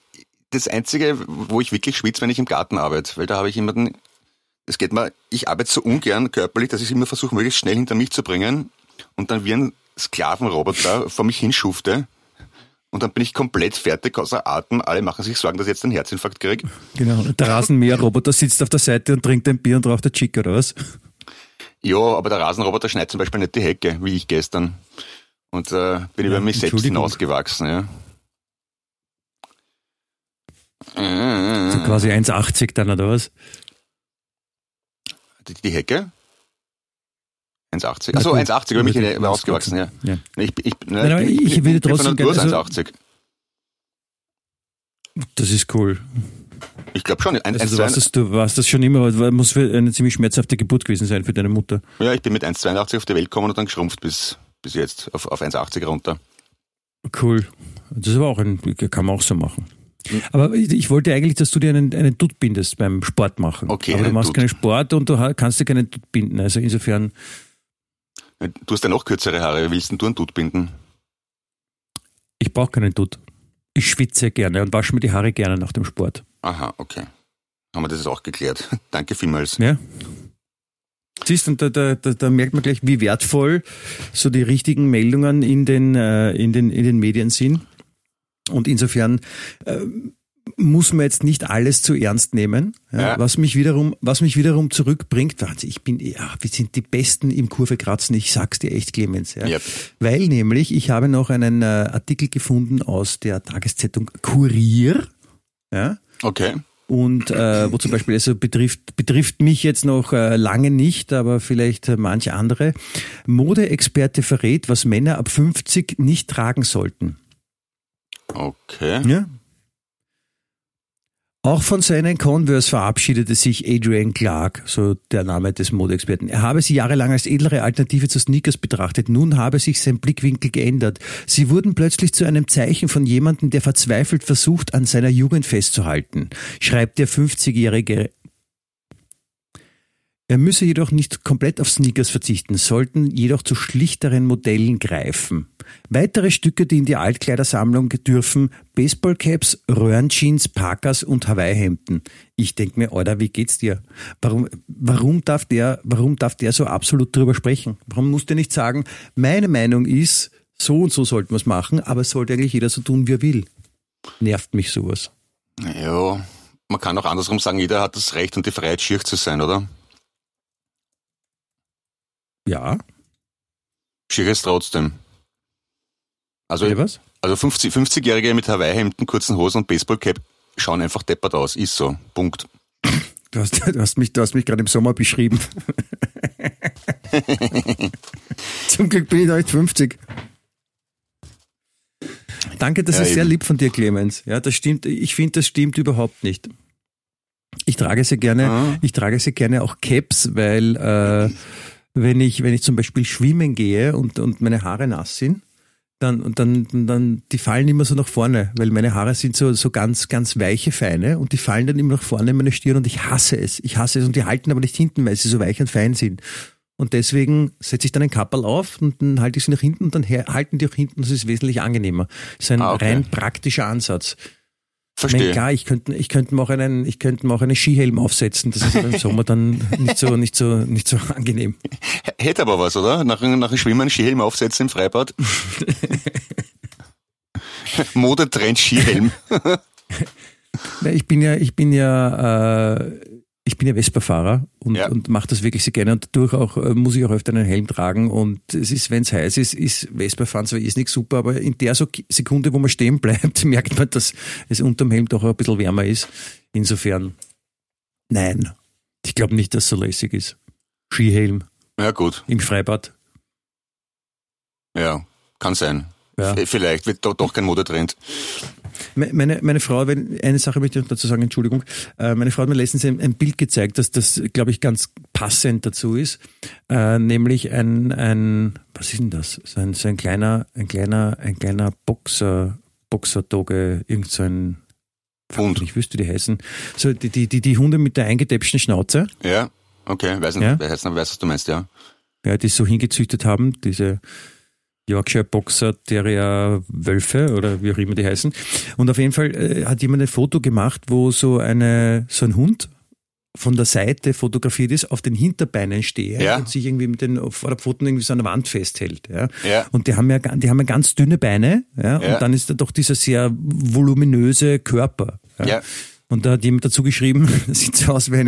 das Einzige, wo ich wirklich schwitze, wenn ich im Garten arbeite, weil da habe ich immer den, das geht mir, ich arbeite so ungern körperlich, dass ich immer versuche, möglichst schnell hinter mich zu bringen und dann wie ein Sklavenroboter vor mich hinschufte. Und dann bin ich komplett fertig, außer Atem. Alle machen sich Sorgen, dass ich jetzt einen Herzinfarkt kriege. Genau. Der Rasenmäherroboter sitzt auf der Seite und trinkt ein Bier und raucht ein Chick oder was? Ja, aber der Rasenroboter schneidet zum Beispiel nicht die Hecke, wie ich gestern. Und äh, bin über mich selbst hinausgewachsen, ja. So quasi 1,80 dann oder was? die, die Hecke? 1,80. Na Achso, gut. 1,80, über mich Über die- hinaus- ausgewachsen, ja. Ja. Ich, ich, ne, Nein, ich, ich bin- würde bin von trotzdem Natur gerne- 1,80. Das ist cool. Ich glaube schon. Ein, Also du, warst 1,82 das, du warst das schon immer, aber muss für eine ziemlich schmerzhafte Geburt gewesen sein für deine Mutter. ja, ich bin mit 1,82 auf die Welt gekommen und dann geschrumpft bis, bis jetzt auf, auf 1,80 runter. Cool. Das ist aber auch ein, kann man auch so machen. Aber ich, wollte eigentlich, dass du dir einen, einen Dutt bindest beim Sport machen. Okay, aber du machst Dutt. keinen Sport und du kannst dir keinen Dutt binden. Also insofern, Du hast ja noch kürzere Haare. Willst denn du einen Dutt binden? ich brauche keinen Dutt. Ich schwitze gerne und wasche mir die Haare gerne nach dem Sport. Aha, okay. Haben wir das auch geklärt. [laughs] Danke vielmals. Ja. Siehst du, da, da, da, da merkt man gleich, wie wertvoll so die richtigen Meldungen in den, äh, in den, in den Medien sind. Und insofern äh, muss man jetzt nicht alles zu ernst nehmen, ja, Ja. was mich wiederum, was mich wiederum zurückbringt. Wahnsinn, ich bin, ja, wir sind die Besten im Kurve kratzen. Ich sag's dir echt, Clemens. Ja. Yep. Weil nämlich, ich habe noch einen äh, Artikel gefunden aus der Tageszeitung Kurier. Ja, Okay. Und äh, wo zum Beispiel, also betrifft, betrifft mich jetzt noch äh, lange nicht, aber vielleicht äh, manche andere. Modeexperte verrät, was Männer ab 50 nicht tragen sollten. Okay. Ja? Auch von seinen Converse verabschiedete sich Adrian Clark, so der Name des Modeexperten. Er habe sie jahrelang als edlere Alternative zu Sneakers betrachtet. Nun habe sich sein Blickwinkel geändert. Sie wurden plötzlich zu einem Zeichen von jemandem, der verzweifelt versucht, an seiner Jugend festzuhalten, schreibt der 50-jährige er müsse jedoch nicht komplett auf Sneakers verzichten, sollten jedoch zu schlichteren Modellen greifen. Weitere Stücke, die in die Altkleidersammlung dürfen, Baseballcaps, Röhrenjeans, Parkas und Hawaii-Hemden. Ich denke mir, Alter, wie geht's dir? Warum, warum darf der, warum darf der so absolut drüber sprechen? Warum muss der nicht sagen, meine Meinung ist, so und so sollten wir es machen, aber es sollte eigentlich jeder so tun, wie er will. Nervt mich sowas. Ja, man kann auch andersrum sagen, jeder hat das Recht und die Freiheit, schier zu sein, oder? Ja. Schier ist trotzdem. Also, Bitte was? also 50, 50-Jährige mit Hawaii-Hemden, kurzen Hosen und Baseballcap schauen einfach deppert aus. Ist so. Punkt. Du hast, du hast mich, du hast mich gerade im Sommer beschrieben. [laughs] Zum Glück bin ich noch nicht 50. Danke, das Ja, ist sehr eben. lieb von dir, Clemens. Ja, das stimmt. Ich finde, das stimmt überhaupt nicht. Ich trage sehr gerne, Ah. ich trage sehr gerne auch Caps, weil äh, wenn ich, wenn ich zum Beispiel schwimmen gehe und, und meine Haare nass sind, dann, und dann, dann, die fallen immer so nach vorne, weil meine Haare sind so, so ganz, ganz weiche, feine und die fallen dann immer nach vorne in meine Stirn und ich hasse es. Ich hasse es und die halten aber nicht hinten, weil sie so weich und fein sind. Und deswegen setze ich dann ein Kapperl auf und dann halte ich sie nach hinten und dann halten die auch hinten. Das ist wesentlich angenehmer. Das ist ein Ah, okay. rein praktischer Ansatz. Verstehe. klar, ich könnte, ich könnte mir auch einen, ich könnte mir auch einen Skihelm aufsetzen. Das ist im [laughs] Sommer dann nicht so, nicht so, nicht so angenehm. Hätte aber was, oder? Nach, nach dem Schwimmen einen Skihelm aufsetzen im Freibad. [laughs] Modetrend Skihelm. [laughs] Ich bin ja, ich bin ja, äh, ich bin ja Vespa-Fahrer und, Ja. und mache das wirklich sehr gerne und dadurch auch, äh, muss ich auch öfter einen Helm tragen und es ist, wenn es heiß ist, ist Vespa-Fahren zwar ist nicht super, aber in der Sekunde, wo man stehen bleibt, [laughs] merkt man, dass es unterm Helm doch ein bisschen wärmer ist. Insofern, nein, ich glaube nicht, dass es so lässig ist. Skihelm Ja, gut. im Freibad. Ja, kann sein. Ja. Vielleicht wird doch, doch kein Modetrend. Me- Meine, meine Frau, wenn, eine Sache möchte ich noch dazu sagen, Entschuldigung. Äh, Meine Frau hat mir letztens ein, ein Bild gezeigt, dass das, glaube ich, ganz passend dazu ist. Äh, nämlich ein, ein, was ist denn das? So ein, so ein kleiner, ein kleiner, ein kleiner Boxer, Boxer-Doge, irgend so ein, Hund. ich wüsste, wie die heißen. So, die, die, die, die Hunde mit der eingetäpschten Schnauze, Ja, okay. Weiß nicht, Ja? wer heißt, weiß, was du meinst, ja. ja, die so hingezüchtet haben, diese Yorkshire Boxer Terrier Wölfe oder wie auch immer die heißen. Und auf jeden Fall äh, hat jemand ein Foto gemacht, wo so eine so ein Hund von der Seite fotografiert ist, auf den Hinterbeinen steht Ja. und sich irgendwie mit den vor der Pfoten irgendwie so an der Wand festhält. Ja. Ja. Und die haben ja, die haben ja ganz dünne Beine, Ja. und dann ist da doch dieser sehr voluminöse Körper. Ja. Und da hat jemand dazu geschrieben, [laughs] das sieht so aus, wie ein,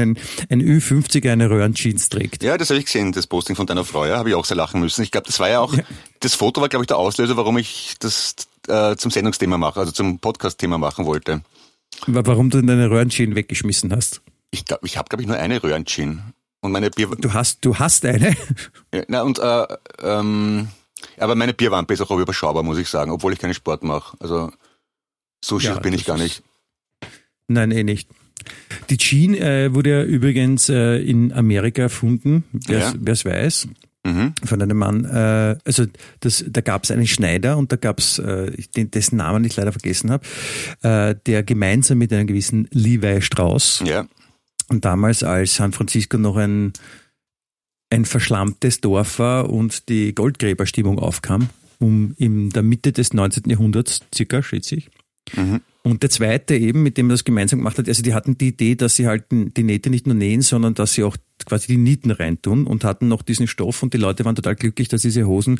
ein Ü50er eine Röhrenjeans trägt. Ja, das habe ich gesehen, das Posting von deiner Frau, ja, habe ich auch sehr lachen müssen. Ich glaube, das war ja auch, das Foto war, glaube ich, der Auslöser, warum ich das äh, zum Sendungsthema mache, also zum Podcast-Thema machen wollte. Wa- Warum du deine Röhrenjeans weggeschmissen hast. Ich glaube, ich habe, glaube ich, nur eine Röhrenjean. Und meine Bier, Du hast, du hast eine. ja, na, und, äh, ähm, aber meine Bierwampe ist auch überschaubar, muss ich sagen, obwohl ich keinen Sport mache. Also, so schief Ja, bin ich gar nicht. Nein, eh nicht. Die Jean äh, wurde ja übrigens äh, in Amerika erfunden, wer Ja. es weiß, Mhm. von einem Mann. Äh, also das, da gab es einen Schneider und da gab es, äh, den- dessen Namen ich leider vergessen habe, äh, der gemeinsam mit einem gewissen Levi Strauss Ja, und damals als San Francisco noch ein, ein verschlammtes Dorf war und die Goldgräberstimmung aufkam, um in der Mitte des 19. Jahrhunderts, circa, schätze ich. Mhm. Und der zweite eben, mit dem er das gemeinsam gemacht hat, also die hatten die Idee, dass sie halt die Nähte nicht nur nähen, sondern dass sie auch quasi die Nieten reintun und hatten noch diesen Stoff und die Leute waren total glücklich, dass diese Hosen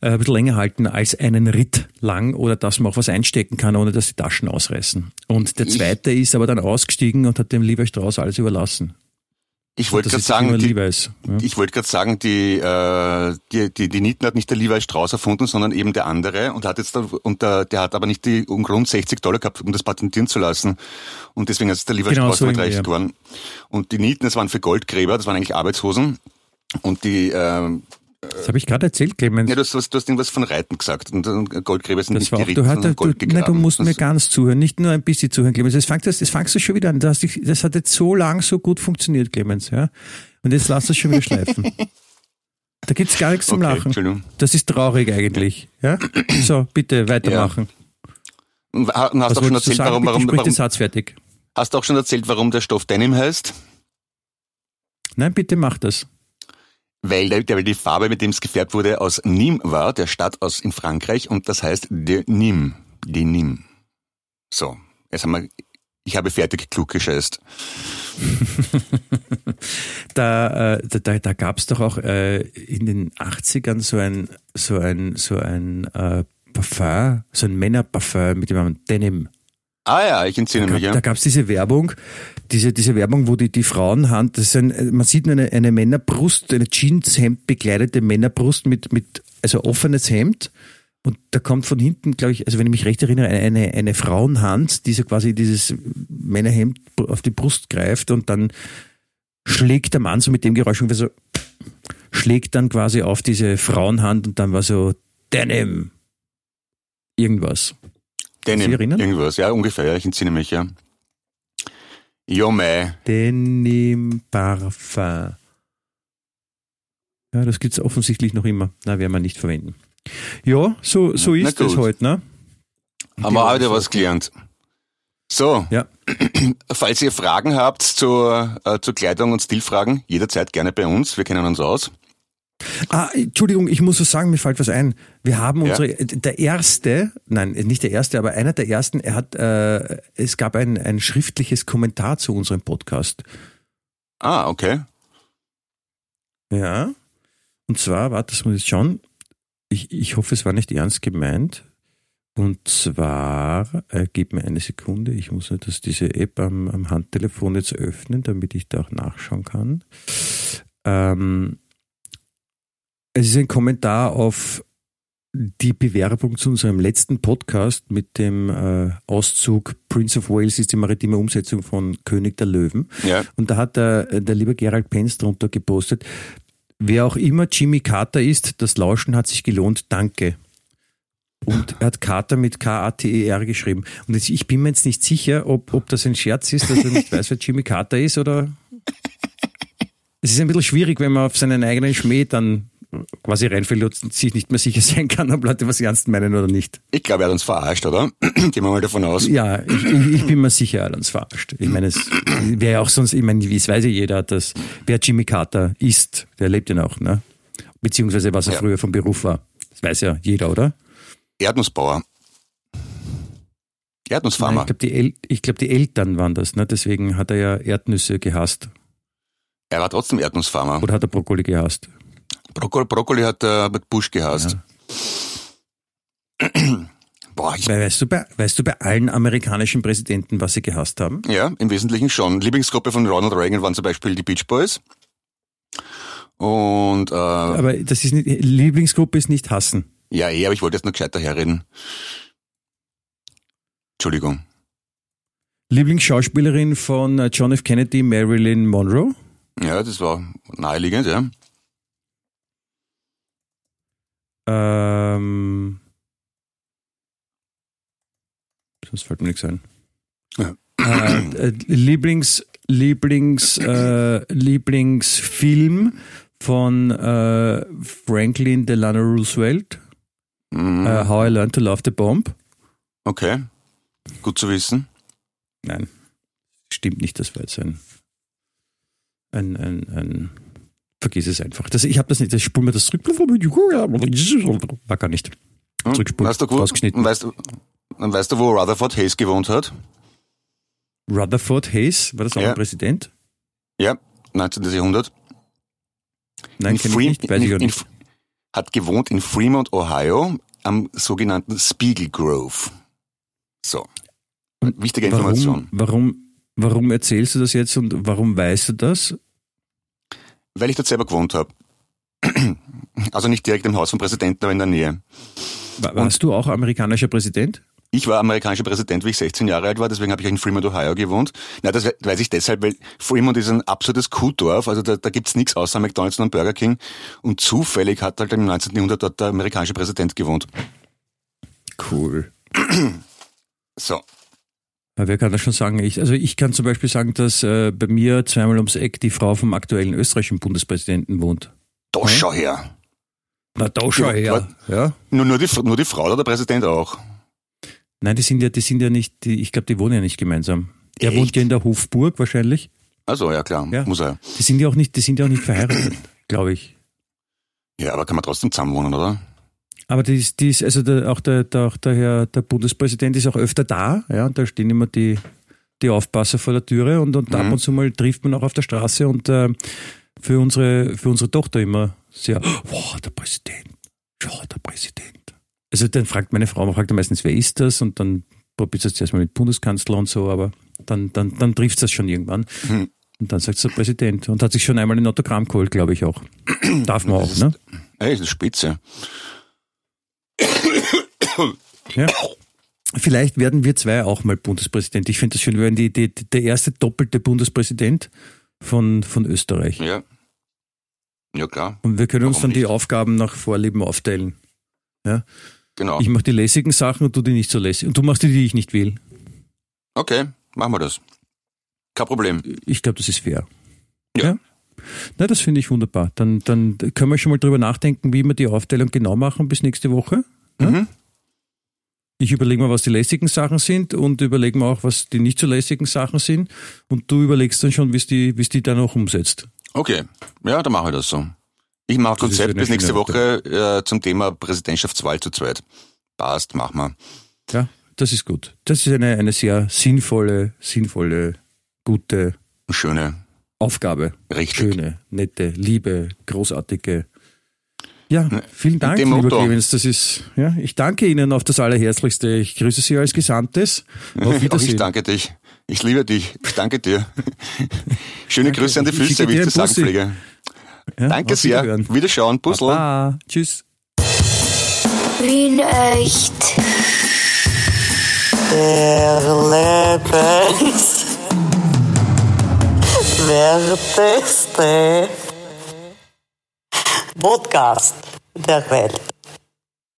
äh, ein bisschen länger halten als einen Ritt lang oder dass man auch was einstecken kann, ohne dass die Taschen ausreißen. Und der zweite ist aber dann ausgestiegen und hat dem Levi Strauss alles überlassen. Ich wollte gerade sagen, die. Ja. ich wollte gerade sagen, die, äh, die, die, die Nieten hat nicht der Levi Strauss erfunden, sondern eben der andere und hat jetzt da, und der, der hat aber nicht die um rund 60 Dollar gehabt, um das patentieren zu lassen. Und deswegen ist der Levi Genau, Strauss so irgendwie, reich ja. geworden. Und die Nieten, das waren für Goldgräber, das waren eigentlich Arbeitshosen. Und die, ähm, Das habe ich gerade erzählt, Clemens. Ja, du hast, du hast irgendwas von Reiten gesagt und, Goldgräber sind Das nicht war auch, Ritter, du, hat, du, nein, du musst mir Das- ganz zuhören, nicht nur ein bisschen zuhören, Clemens. Das fangst, das, das fangst du schon wieder an. Das, das hat jetzt so lang so gut funktioniert, Clemens. Ja? Und jetzt lass das schon wieder schleifen. [laughs] Da gibt's gar nichts zum Okay, Lachen. Das ist traurig eigentlich. Ja? So, bitte weitermachen. Ha- und hast Was auch schon erzählt, sagen? warum, warum, sprich den warum, Satz fertig. hast du auch schon erzählt, warum der Stoff Denim heißt? Nein, bitte mach das. Weil, der, weil die Farbe, mit dem es gefärbt wurde, aus Nîmes war, der Stadt aus in Frankreich, und das heißt de Nîmes. De Nîmes. So, jetzt haben wir, ich habe fertig klug gescheißt. [laughs] Da, äh, da, da, gab es doch auch äh, in den 80ern so ein, so ein, so ein äh, Parfum, so ein Männerparfum mit dem Namen Denim. Ah ja, ich entsinne mich, ja. Da gab es diese Werbung, diese, diese Werbung, wo die, die Frauenhand, das ist ein, man sieht nur eine, eine Männerbrust, eine Jeanshemd bekleidete Männerbrust mit, mit, also offenes Hemd. Und da kommt von hinten, glaube ich, also wenn ich mich recht erinnere, eine, eine Frauenhand, die so quasi dieses Männerhemd auf die Brust greift und dann schlägt der Mann so mit dem Geräusch ungefähr so, schlägt dann quasi auf diese Frauenhand und dann war so Denim. Irgendwas. Denim, erinnern? irgendwas, ja, ungefähr, ja, ich entsinne mich, ja. Jo, mei. Denim Parfum. Ja, das gibt's offensichtlich noch immer. Na, werden wir nicht verwenden. Ja, so, so Na ist es heute, ne? Haben wir auch wieder was gelernt. So, Ja. [clears throat] falls ihr Fragen habt zur, äh, zur Kleidung und Stilfragen, jederzeit gerne bei uns. Wir kennen uns aus. Ah, Entschuldigung, ich muss so sagen, mir fällt was ein. Wir haben Ja. unsere, der erste, nein, nicht der erste, aber einer der ersten, er hat, äh, es gab ein, ein schriftliches Kommentar zu unserem Podcast. Ah, okay. Ja. Und zwar, warte, das muss ich schauen. Ich, ich hoffe, es war nicht ernst gemeint. Und zwar, äh, gib mir eine Sekunde, ich muss nur das, diese App am, am Handtelefon jetzt öffnen, damit ich da auch nachschauen kann. Ähm, es ist ein Kommentar auf die Bewerbung zu unserem letzten Podcast mit dem äh, Auszug Prince of Wales ist die maritime Umsetzung von König der Löwen. Ja. Und da hat der, der liebe Gerald Penz drunter gepostet, wer auch immer Jimmy Carter ist, das Lauschen hat sich gelohnt, danke. Und er hat Carter mit K-A-T-E-R geschrieben. Und jetzt, ich bin mir jetzt nicht sicher, ob, ob das ein Scherz ist, dass er nicht [laughs] weiß, wer Jimmy Carter ist oder... Es ist ein bisschen schwierig, wenn man auf seinen eigenen Schmäh dann quasi reinfällt und sich nicht mehr sicher sein kann, ob Leute was ernst meinen oder nicht. Ich glaube, er hat uns verarscht, oder? [clears throat] Gehen wir mal davon aus. Ja, ich, ich, bin mir sicher, er hat uns verarscht. Ich meine, es wäre ja auch sonst, ich meine, es weiß ja jeder, dass wer Jimmy Carter ist, der lebt ja noch, ne? Beziehungsweise was er Ja. früher vom Beruf war. Das weiß ja jeder, oder? Erdnussbauer. Nein, Erdnussfarmer. ich glaube, die, El glaub, die Eltern waren das, ne? Deswegen hat er ja Erdnüsse gehasst. er war trotzdem Erdnussfarmer. Oder hat er Brokkoli gehasst? Brokkoli, Brokkoli hat er mit Busch gehasst. [clears throat] Boah, ich, Weil, weißt, du bei, weißt du bei allen amerikanischen Präsidenten, was sie gehasst haben? ja, im Wesentlichen schon. Lieblingsgruppe von Ronald Reagan waren zum Beispiel die Beach Boys. Und äh, Aber das ist nicht, Lieblingsgruppe ist nicht hassen. ja, eh, aber ich wollte jetzt noch gescheiter herreden. Entschuldigung. Lieblingsschauspielerin von äh, John F. Kennedy, Marilyn Monroe. Ja, das war naheliegend, ja. Ähm, sonst fällt mir nichts ein. Ja. Äh, äh, Lieblings, Lieblings, äh, Lieblingsfilm von äh, Franklin Delano Roosevelt, Mhm. äh, How I Learned to Love the Bomb. Okay. Gut zu wissen. Nein, stimmt nicht, das war jetzt ein, ein, ein, ein vergiss es einfach. Das, ich habe das nicht, das spul mir das zurück. War gar nicht. Hm? Zurückspult, Weißt du, wo, rausgeschnitten. weißt, weißt du, wo Rutherford Hayes gewohnt hat? Rutherford Hayes, war das auch Ja. ein Präsident? Ja, 19. Jahrhundert. Nein, In ich Frem- nicht, weiß ich in- auch in- nicht. Hat gewohnt in Fremont, Ohio, am sogenannten Spiegel Grove. So. Wichtige Information. Warum, warum, warum erzählst du das jetzt und warum weißt du das? Weil ich dort selber gewohnt habe. [clears throat] Also nicht direkt im Haus vom Präsidenten, aber in der Nähe. Wa- Warst du auch amerikanischer Präsident? Ich war amerikanischer Präsident, wie ich 16 Jahre alt war, deswegen habe ich in Fremont, Ohio gewohnt. Na, das weiß ich deshalb, weil Fremont ist ein absolutes Kuhdorf, also da, da gibt's nichts außer McDonalds und Burger King. Und zufällig hat halt im 19. Jahrhundert dort der amerikanische Präsident gewohnt. Cool. So. Wer kann das schon sagen? Ich, also ich kann zum Beispiel sagen, dass äh, bei mir zweimal ums Eck die Frau vom aktuellen österreichischen Bundespräsidenten wohnt. Da Hm? schau her. Na, da schau her. Ja. Nur, nur, die, nur die Frau oder der Präsident auch? Nein, die sind ja, die sind ja nicht, die, ich glaube, die wohnen ja nicht gemeinsam. Er Echt? wohnt ja in der Hofburg wahrscheinlich. Also, ja klar, Ja. muss er. Die sind ja auch nicht, die sind ja auch nicht verheiratet, glaube ich. Ja, aber kann man trotzdem zusammen wohnen, oder? Aber die ist, die ist also der, auch, der, der, auch der Herr, der Bundespräsident ist auch öfter da, ja, und da stehen immer die, die Aufpasser vor der Türe und, und ab Mhm. und zu mal trifft man auch auf der Straße und äh, für unsere, für unsere Tochter immer sehr, wow, der Präsident, schau, der Präsident. Also dann fragt meine Frau, man fragt meistens, wer ist das? Und dann probiert es erstmal mit Bundeskanzler und so, aber dann, dann, dann trifft das schon irgendwann. Mhm. Und dann sagt der Präsident und hat sich schon einmal ein Autogramm geholt, glaube ich auch. [clears throat] Darf man auch, ne? Ey, das ist spitze. Ja. Vielleicht werden wir zwei auch mal Bundespräsident. Ich finde das schön, wir werden die, die, der erste doppelte Bundespräsident von, von Österreich. Ja. Ja, klar. Und wir können uns Warum dann die nicht? Aufgaben nach Vorlieben aufteilen. Genau. Ich mache die lässigen Sachen und du die nicht so lässig. Und du machst die, die ich nicht will. Okay, machen wir das. Kein Problem. Ich glaube, das ist fair. Ja. Na, das finde ich wunderbar. Dann, dann können wir schon mal drüber nachdenken, wie wir die Aufteilung genau machen bis nächste Woche. Mhm. Ich überlege mal, was die lässigen Sachen sind und überlege mal auch, was die nicht so lässigen Sachen sind. Und du überlegst dann schon, wie es die, wie es die dann auch umsetzt. Okay, ja, dann mache ich das so. Ich mache Konzept bis nächste Woche äh, zum Thema Präsidentschaftswahl zu zweit. Passt, mach mal. Ja, das ist gut. Das ist eine, eine sehr sinnvolle, sinnvolle, gute Schöne, Aufgabe. richtig. Schöne, nette, liebe, großartige. Ja, vielen Dank, lieber Motto. Clemens. Das ist, ja, ich danke Ihnen auf das Allerherzlichste. Ich grüße Sie als Gesandtes. [laughs] Auf Auch ich Wiedersehen. danke dich. Ich liebe dich. Ich danke dir. [laughs] Schöne Grüße an die Füße, wie ich zu einen sagen pflege. Ja, Danke sehr. Wiederhören. Wiederschauen. Puzzle. Baba. Tschüss. Wien echt. Der Lebens werteste Podcast der Welt.